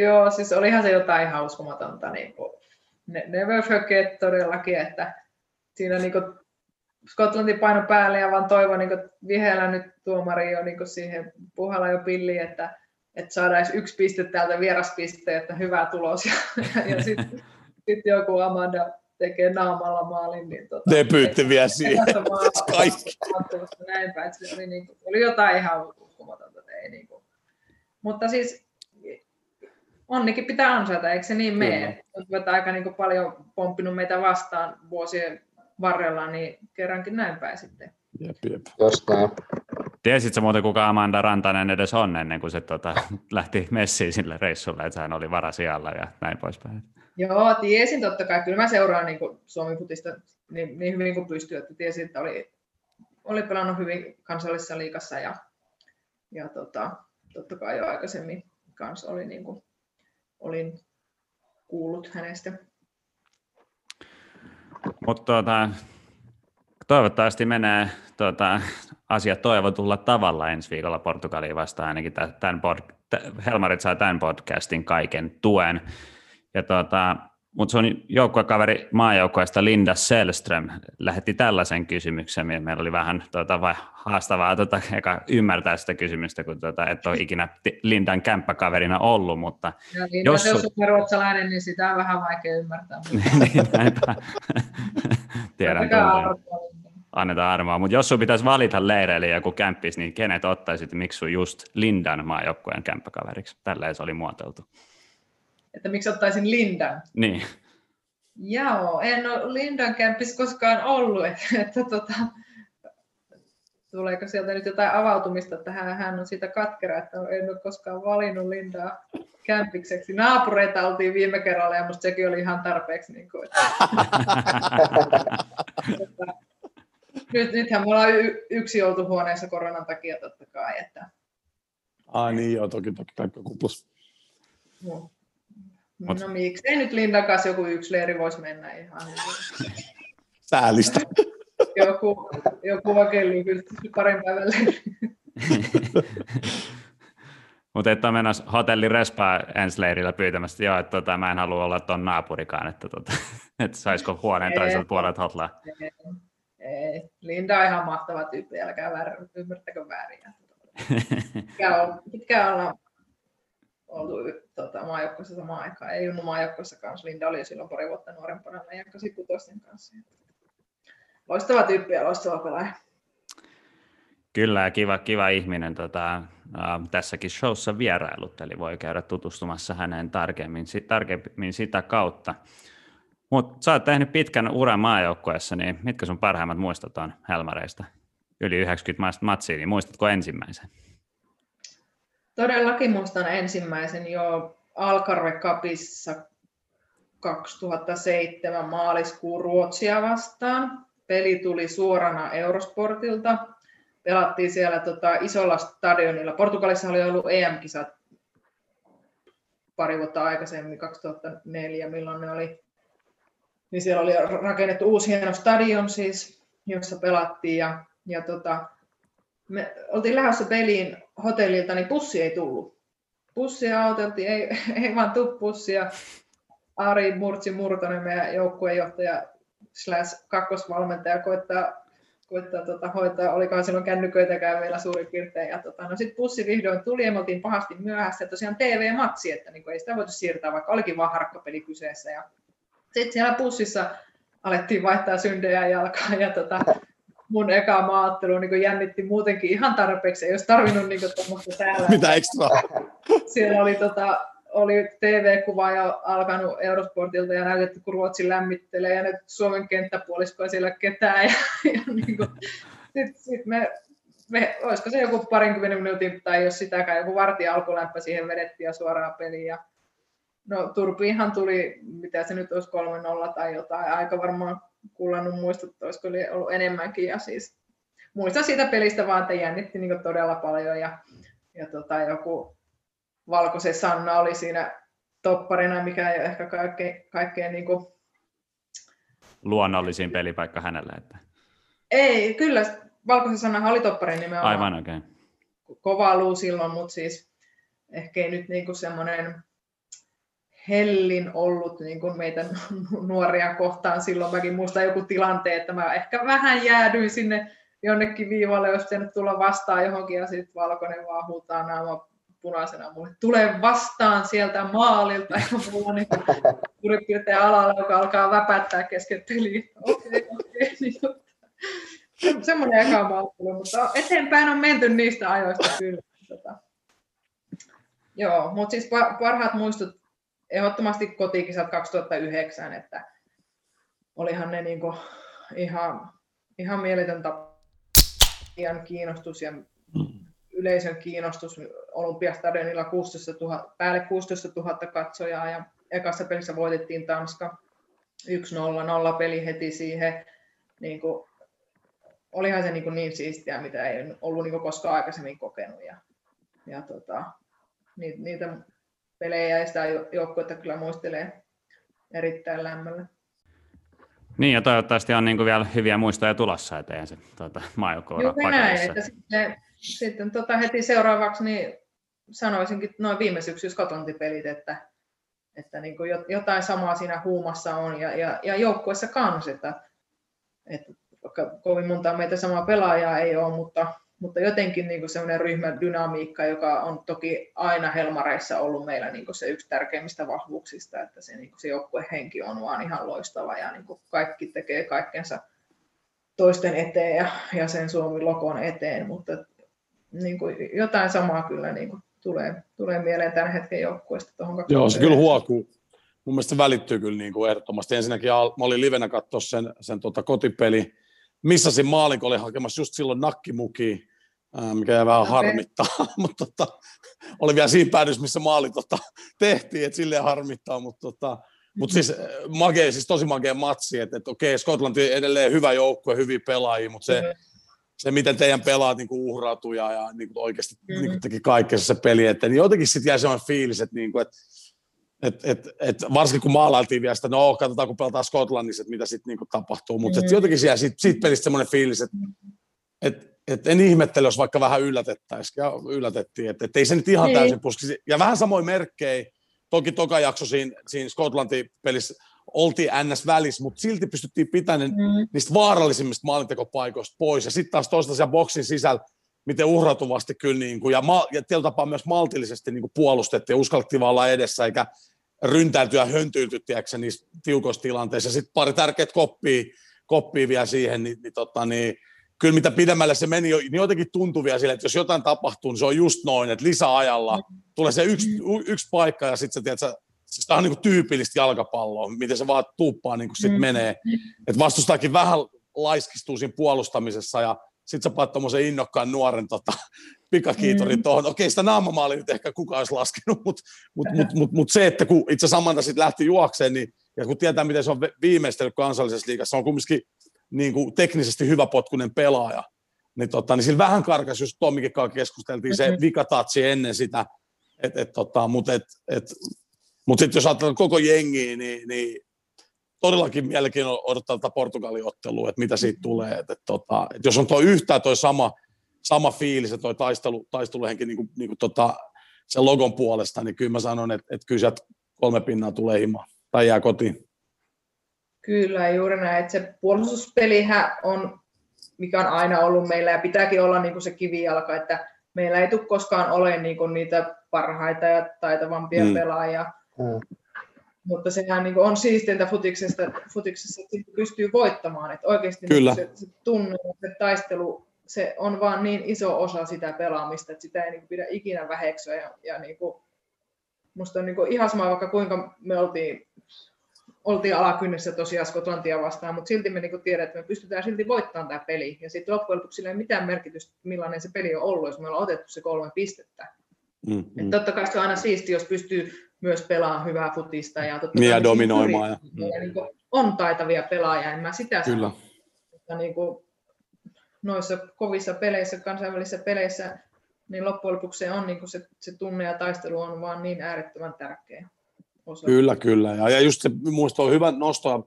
Joo, siis olihan se jotain ihan uskomatonta. Niin kuin, ne, never forget todellakin, että siinä niin kuin Skotlanti paino päälle ja vaan toivon niin viheellä nyt tuomari jo niin siihen puhalla jo pilliin, että, että saadaan edes yksi piste täältä vieraspiste, että hyvä tulos. Ja, ja sitten sit joku Amanda tekee naamalla maalin. Niin tota, Debyytti vielä siihen. Kaikki. Näin päin, että se oli, niin kuin, oli jotain ihan uskomatonta. Mutta siis onnikin pitää ansaita, eikö se niin mene? Että aika niin paljon pomppinut meitä vastaan vuosien varrella, niin kerrankin näin päin sitten. Jep, jep. Just näin. Tiesitkö muuten, kuka Amanda Rantanen edes on ennen kuin se tota, lähti messiin sille reissulle, että hän oli varasijalla ja näin poispäin? Joo, tiesin totta kai. Kyllä mä seuraan niin Suomen futista niin, niin, hyvin kuin pystyy, että tiesin, että oli, oli pelannut hyvin kansallisessa liikassa ja, ja tota, totta kai jo aikaisemmin kanssa oli, niin kuin, olin kuullut hänestä. Mutta tuota, toivottavasti menee tuota, asiat toivotulla tavalla ensi viikolla Portugaliin vastaan. Ainakin tämän pod, Helmarit saa tämän podcastin kaiken tuen. Ja tuota, mutta sun joukkuekaveri maajoukkueesta Linda Selström lähetti tällaisen kysymyksen, meillä oli vähän tuota, vai haastavaa tuota, eka ymmärtää sitä kysymystä, kun tuota, et ole ikinä Lindan kämppäkaverina ollut, mutta... Ja Linda, jos, jos on ruotsalainen, niin sitä on vähän vaikea ymmärtää. niin, näinpä. Tiedän Annetaan armoa, mutta jos sun pitäisi valita leireille joku kämppis, niin kenet ottaisit, miksi sun just Lindan maajoukkueen kämppäkaveriksi? Tälleen se oli muotoiltu että miksi ottaisin Lindan. Niin. Joo, en ole Lindan kämpissä koskaan ollut, että, että tota, tuleeko sieltä nyt jotain avautumista, että hän, hän on siitä katkera, että en ole koskaan valinnut Lindaa kämpikseksi. Naapureita oltiin viime kerralla ja musta sekin oli ihan tarpeeksi. Niin kuin, että, nyt, nythän me ollaan y- yksi huoneessa koronan takia totta kai. Että... Ah niin joo, toki toki kaikki kuplus. No. Mut. No miksei nyt Lindan kanssa joku yksi leiri voisi mennä ihan. Säälistä. joku, joku vakelli kyllä parin päivän Mutta et ole menossa hotelli Respaa ensi leirillä pyytämässä, joo, että tota, mä en halua olla tuon naapurikaan, että, tota, että saisiko huoneen toiselta puolelta hotlaa. Ei, ei, Linda on ihan mahtava tyyppi, älkää väärä, ymmärtäkö väärin. Pitää olla, pitää olla oltu tota, maajoukkoissa samaan aikaan. Ei ollut maajoukkoissa kanssa. Linda oli silloin pari vuotta nuorempana meidän kasikutoisten kanssa. Loistava tyyppi ja loistava pelaaja. Kyllä, kiva, kiva ihminen tota, äh, tässäkin showssa vierailut, eli voi käydä tutustumassa häneen tarkemmin, tarkemmin sitä kautta. Mutta sä oot tehnyt pitkän uran maajoukkueessa, niin mitkä sun parhaimmat muistot on Helmareista? Yli 90 matsia, niin muistatko ensimmäisen? Todellakin muistan ensimmäisen jo Alcarve Cupissa 2007 maaliskuun Ruotsia vastaan. Peli tuli suorana Eurosportilta. Pelattiin siellä tota, isolla stadionilla. Portugalissa oli ollut EM-kisat pari vuotta aikaisemmin, 2004, milloin ne oli. Niin siellä oli rakennettu uusi hieno stadion siis, jossa pelattiin. Ja, ja tota, me oltiin lähdössä peliin hotellilta, niin pussi ei tullut. Pussia auteltiin, ei, ei vaan tuu pussia. Ari Murtsi Murtonen, meidän joukkueenjohtaja slash kakkosvalmentaja, koittaa, koittaa tota, hoitaa, olikohan silloin kännyköitäkään vielä suurin piirtein. Ja tota, no sitten pussi vihdoin tuli ja me oltiin pahasti myöhässä. Tosiaan TV-matsi, että niin ei sitä voitu siirtää, vaikka olikin vaan harkkapeli kyseessä. Ja sitten siellä pussissa alettiin vaihtaa syndejä jalkaan ja tota, mun eka maaottelu niin jännitti muutenkin ihan tarpeeksi, ei olisi tarvinnut niin tuommoista täällä. Mitä ekstra? Siellä oli, tota, oli TV-kuva jo alkanut Eurosportilta ja näytetty, kun Ruotsi lämmittelee ja nyt Suomen kenttäpuoliskoa siellä ketään. Ja, ja niin kuin, sit, sit me, me, olisiko se joku parinkymmenen minuutin tai jos sitäkään, joku varti alkulämpö siihen vedettiin ja suoraan peliin. Ja, no Turpiinhan tuli, mitä se nyt olisi 3-0 tai jotain, aika varmaan kuulannut muistuttaa, olisiko ollut enemmänkin. Ja siis muistan siitä pelistä vaan, että jännitti niin todella paljon ja, ja tota, joku Valkoisen Sanna oli siinä topparina, mikä ei ole ehkä kaikkein, kaikkein niin kuin... luonnollisin pelipaikka hänelle. Että... Ei, kyllä Valkoisen Sanna oli topparin nimenomaan. Aivan oikein. Okay. Kova luu silloin, mutta siis ehkä ei nyt niin semmoinen hellin ollut niin kuin meitä nuoria kohtaan silloin. Mäkin muistan joku tilanteen, että mä ehkä vähän jäädyin sinne jonnekin viivalle, jos pitänyt tulla vastaan johonkin ja sitten valkoinen vaan huutaa naama punaisena mulle, tule vastaan sieltä maalilta ja mulla niin suurin piirtein alalla, joka alkaa väpättää kesken peliä. Okei, okei. Niin, semmoinen eka maattelu, mutta eteenpäin on menty niistä ajoista kyllä. Tota, Joo, mutta siis parhaat muistut ehdottomasti kotikisat 2009, että olihan ne niinku ihan, ihan mieletön kiinnostus ja yleisön kiinnostus Olympiastadionilla 16 000, päälle 16 000 katsojaa ja ekassa pelissä voitettiin Tanska 1-0, nolla peli heti siihen. Niin kuin, olihan se niin, kuin niin siistiä, mitä ei ollut niin kuin koskaan aikaisemmin kokenut. Ja, ja tota, niitä pelejä ja sitä joukkuetta kyllä muistelee erittäin lämmöllä. Niin, ja toivottavasti on niin kuin vielä hyviä muistoja tulossa eteen se tuota, maajoukkoura näin, että sitten, sitten tota heti seuraavaksi niin sanoisinkin noin viime syksyn Skotlantipelit, että, että niin kuin jotain samaa siinä huumassa on ja, ja, ja joukkueessa kanssa, että, että kovin monta meitä samaa pelaajaa ei ole, mutta mutta jotenkin niin semmoinen ryhmädynamiikka, joka on toki aina Helmareissa ollut meillä niin se yksi tärkeimmistä vahvuuksista, että se, niin se joukkuehenki on vaan ihan loistava ja niin kaikki tekee kaikkensa toisten eteen ja, ja sen Suomi-lokon eteen, mutta niin kuin jotain samaa kyllä niin kuin tulee, tulee mieleen tämän hetken joukkueesta. Tuohon Joo, se kyllä huokuu. Mun mielestä se välittyy kyllä niin kuin ehdottomasti. Ensinnäkin mä olin livenä katsoa sen, sen tota kotipeli, missasin maalin, kun olin hakemassa just silloin nakkimuki, mikä jää vähän okay. harmittaa, mutta tota, oli vielä siinä päädys, missä maali tota, tehtiin, että silleen harmittaa, mutta tota, mutta siis, magea, siis tosi magea matsi, että, että okei, Skotlanti edelleen hyvä joukkue, hyviä pelaajia, mutta se, mm-hmm. se, miten teidän pelaat niin uhrautuu ja, ja niin kuin oikeasti mm-hmm. niin teki kaikessa se peli, että niin jotenkin sitten jäi sellainen fiilis, että, niin kuin, että et, et, et varsinkin kun maalailtiin vielä sitä, no katsotaan kun pelataan Skotlannissa, että mitä sitten niinku tapahtuu, mutta mm-hmm. jotenkin siellä siitä, siitä pelistä semmoinen fiilis, että et, et en ihmettele, jos vaikka vähän yllätettäisiin, ja yllätettiin, että et ei se nyt ihan niin. täysin puskisi. Ja vähän samoin merkkejä, toki toka jakso siinä, siinä Skotlantin pelissä oltiin NS välissä, mutta silti pystyttiin pitämään mm. niistä vaarallisimmista maalintekopaikoista pois. Ja sitten taas toista siellä boksin sisällä, miten uhratuvasti kyllä, niin kuin, ja, ma- ja tietyllä tapaa myös maltillisesti niin kuin puolustettiin uskallettiin vaan olla edessä, eikä ryntäilty ja höntyyty, tiedätkö, niissä tiukoissa tilanteissa. Sitten pari tärkeät koppia, koppia vielä siihen, niin, niin, tota, niin kyllä mitä pidemmälle se meni, niin jotenkin tuntui vielä sille, että jos jotain tapahtuu, niin se on just noin, että lisäajalla tulee se yksi, yksi paikka ja sitten sä tiedät, sä, siis tämä on niin kuin tyypillistä jalkapalloa, miten se vaan tuuppaa niin kuin sit mm. menee. Että vastustaakin vähän laiskistuu siinä puolustamisessa ja sitten sä paat tuommoisen innokkaan nuoren tota, pikakiitorin mm. tuohon. Okei, sitä naamamaalia nyt ehkä kukaan olisi laskenut, mutta mut, mut, mut, mut se, että kun itse Samanta sitten lähti juokseen, niin, ja kun tietää, miten se on viimeistellyt kansallisessa liigassa, se on kumminkin niin kuin teknisesti hyväpotkunen pelaaja, niin, tota, niin sillä vähän karkas, just Tommikin kanssa keskusteltiin, se mm-hmm. vikatatsi ennen sitä, et, et, tota, mutta et, et, mut sitten jos ajatellaan koko jengiä, niin, niin todellakin mielenkiinnolla odottaa tätä Portugalin ottelua, että mitä siitä tulee. Et, et, tota, et jos on tuo yhtään toi sama, sama fiilis ja toi taistelu, taisteluhenki niin kuin, niin kuin tota, sen logon puolesta, niin kyllä mä sanon, että, että kyllä sieltä kolme pinnaa tulee himaan tai jää kotiin. Kyllä, juuri näin. Että se puolustuspelihän on, mikä on aina ollut meillä ja pitääkin olla niin kuin se kivijalka, että meillä ei tule koskaan ole niin kuin niitä parhaita ja taitavampia mm. pelaajia. Mm. Mutta sehän niin kuin on siistintä futiksesta, futiksessa, että pystyy voittamaan. Että oikeasti niin Kyllä. Niin se, se tunne, se taistelu, se on vaan niin iso osa sitä pelaamista, että sitä ei niin kuin pidä ikinä väheksyä. Ja, ja niin kuin, musta on niin kuin ihan sama, vaikka kuinka me oltiin oltiin alakynnessä tosiaan Skotlantia vastaan, mutta silti me niin tiedetään, että me pystytään silti voittamaan tämä peli. Ja sitten loppujen lopuksi sillä ei mitään merkitystä, millainen se peli on ollut, jos me ollaan otettu se kolme pistettä. Mm, mm. totta kai se on aina siisti, jos pystyy myös pelaamaan hyvää futista. Ja, totta niin ja dominoimaan. Ja, mm. ja niin on taitavia pelaajia, en mä sitä Kyllä. sano. Mutta niin kuin noissa kovissa peleissä, kansainvälisissä peleissä, niin loppujen lopuksi se, on, niin se, se tunne ja taistelu on vaan niin äärettömän tärkeä osa. Kyllä, kyllä. Ja, ja just se minusta on hyvä nosto.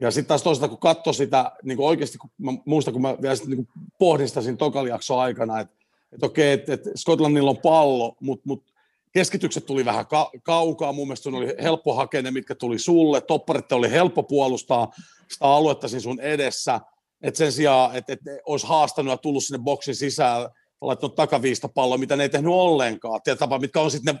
Ja sitten taas toisaalta, kun katsoi sitä niin kuin oikeasti, kun mä muistan, kun mä vielä sit, niin pohdin sitä siinä tokalijakson aikana, että et okei, että et Skotlannilla on pallo, mutta mut keskitykset tuli vähän ka- kaukaa. Mun mielestä oli helppo hakea ne, mitkä tuli sulle. Topparit oli helppo puolustaa sitä aluetta siinä sun edessä. Että sen sijaan, että et olisi haastanut ja tullut sinne boksin sisään, laittanut takaviista palloa, mitä ne ei tehnyt ollenkaan. Tapa, mitkä on sitten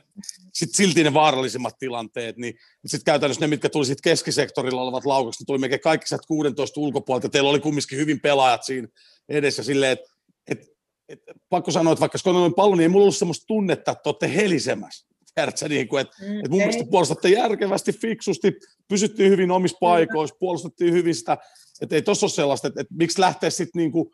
sit silti ne vaarallisimmat tilanteet, niin sitten käytännössä ne, mitkä tuli sitten keskisektorilla olevat laukaukset, ne tuli melkein kaikki 16 ulkopuolelta. Teillä oli kumminkin hyvin pelaajat siinä edessä silleen, että et, et, pakko sanoa, että vaikka Skonanen pallo, niin ei mulla ollut semmoista tunnetta, että olette helisemässä. Tiedätkö, niin kuin, että, Mm, että mun ei. mielestä puolustatte järkevästi, fiksusti, pysyttiin hyvin omissa paikoissa, puolustettiin hyvin sitä, että ei tuossa ole sellaista, että, että miksi lähtee sitten niin kuin,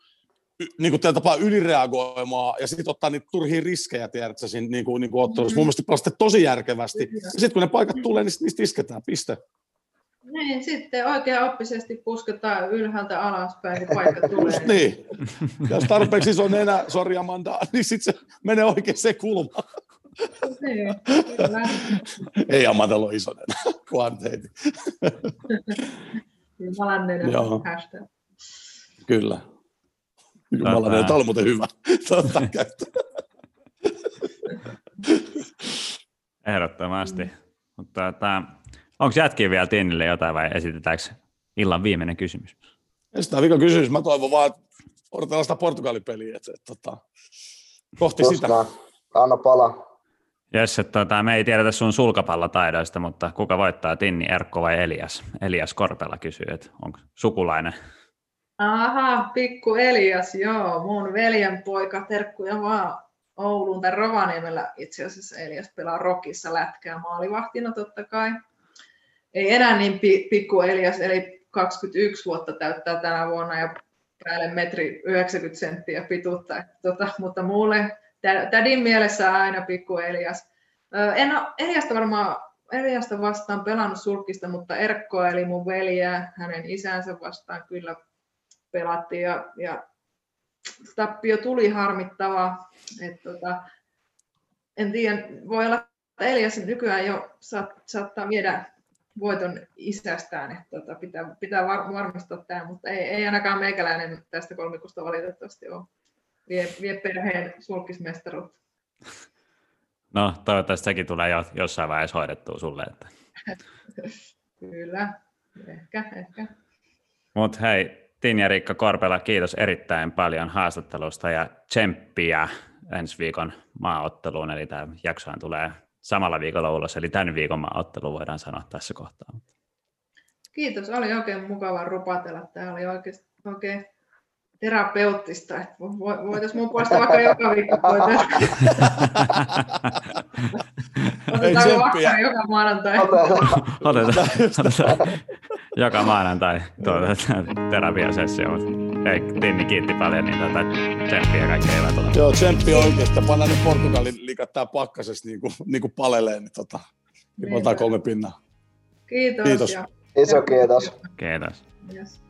niin kuin tapaa ylireagoimaan ja sitten ottaa niitä turhia riskejä, tiedätkö, siinä niin kuin, niin kuin ottelussa. Mun mielestä puolustatte tosi järkevästi. Ja sitten kun ne paikat tulee, niin niistä isketään, piste. Niin, sitten oikein oppisesti pusketaan ylhäältä alaspäin, kun paikka tulee. Just niin. Ja jos tarpeeksi iso nenä, sori Amanda, niin sitten se menee oikein se kulma. Niin. Ei Amandalla ole iso nenä, kunhan heitin. Jumalan nenä hashtag. Kyllä. Jumala, Tota- tämä on muuten hyvä. Totta, käyttö. Ehdottomasti. Mutta tota, onko jätkiä vielä Tinnille jotain vai esitetäänkö illan viimeinen kysymys? Sitä vika kysymys. Mä toivon vaan, että odotellaan sitä Portugalipeliä. Että, että, että, kohti Just sitä. näin. Anna palaa. Jes, että tota, me ei tiedetä sun sulkapallotaidoista, mutta kuka voittaa, Tinni, Erkko vai Elias? Elias Korpela kysyy, että onko sukulainen. Aha, pikku Elias, joo, mun veljen poika, terkkuja vaan Ouluun tai Rovaniemellä itse asiassa Elias pelaa Rokissa lätkää maalivahtina totta kai. Ei enää niin pi- pikku Elias, eli 21 vuotta täyttää tänä vuonna ja päälle metri 90 senttiä pituutta, tota, mutta mulle tä- tädin mielessä aina pikku Elias. En ole Eliasta varmaan Eliasta vastaan pelannut sulkista, mutta Erkko eli mun veljeä, hänen isänsä vastaan kyllä pelattiin ja, ja tappio tuli harmittava. Et tota, en tiedä, voi olla, että Elias nykyään jo saat, saattaa viedä voiton isästään, että tota, pitää, pitää var, varmistaa tämä, mutta ei, ei ainakaan meikäläinen tästä kolmikosta valitettavasti ole. Vie, vie perheen sulkismestaruutta. No, toivottavasti sekin tulee jo, jossain vaiheessa hoidettua sulle. Että. Kyllä, ehkä, ehkä. Mutta hei, Tinni ja Riikka Korpela, kiitos erittäin paljon haastattelusta ja tsemppiä ensi viikon maaotteluun. Eli tämä jaksohan tulee samalla viikolla ulos, eli tämän viikon maaottelu voidaan sanoa tässä kohtaa. Kiitos, oli oikein mukava rupatella. Tämä oli oikein, oikein terapeuttista. että vo- Voitaisiin mun puolesta vaikka joka viikko koitella. Ei Otetaanko vaikka joka maanantai? Otetaan. Otetaan, otetaan joka maanantai terapiasessio, mutta hei, Tinni kiitti paljon, niin tuota, tsemppiä hyvää tulla. Joo, tsemppi oikeasti. Pannaan nyt Portugalin liikat tää pakkasessa niin kuin, niin kuin paleleen, niin, tota, niin otetaan kolme pinnaa. Kiitos. Kiitos. Iso kiitos. Kiitos. yes.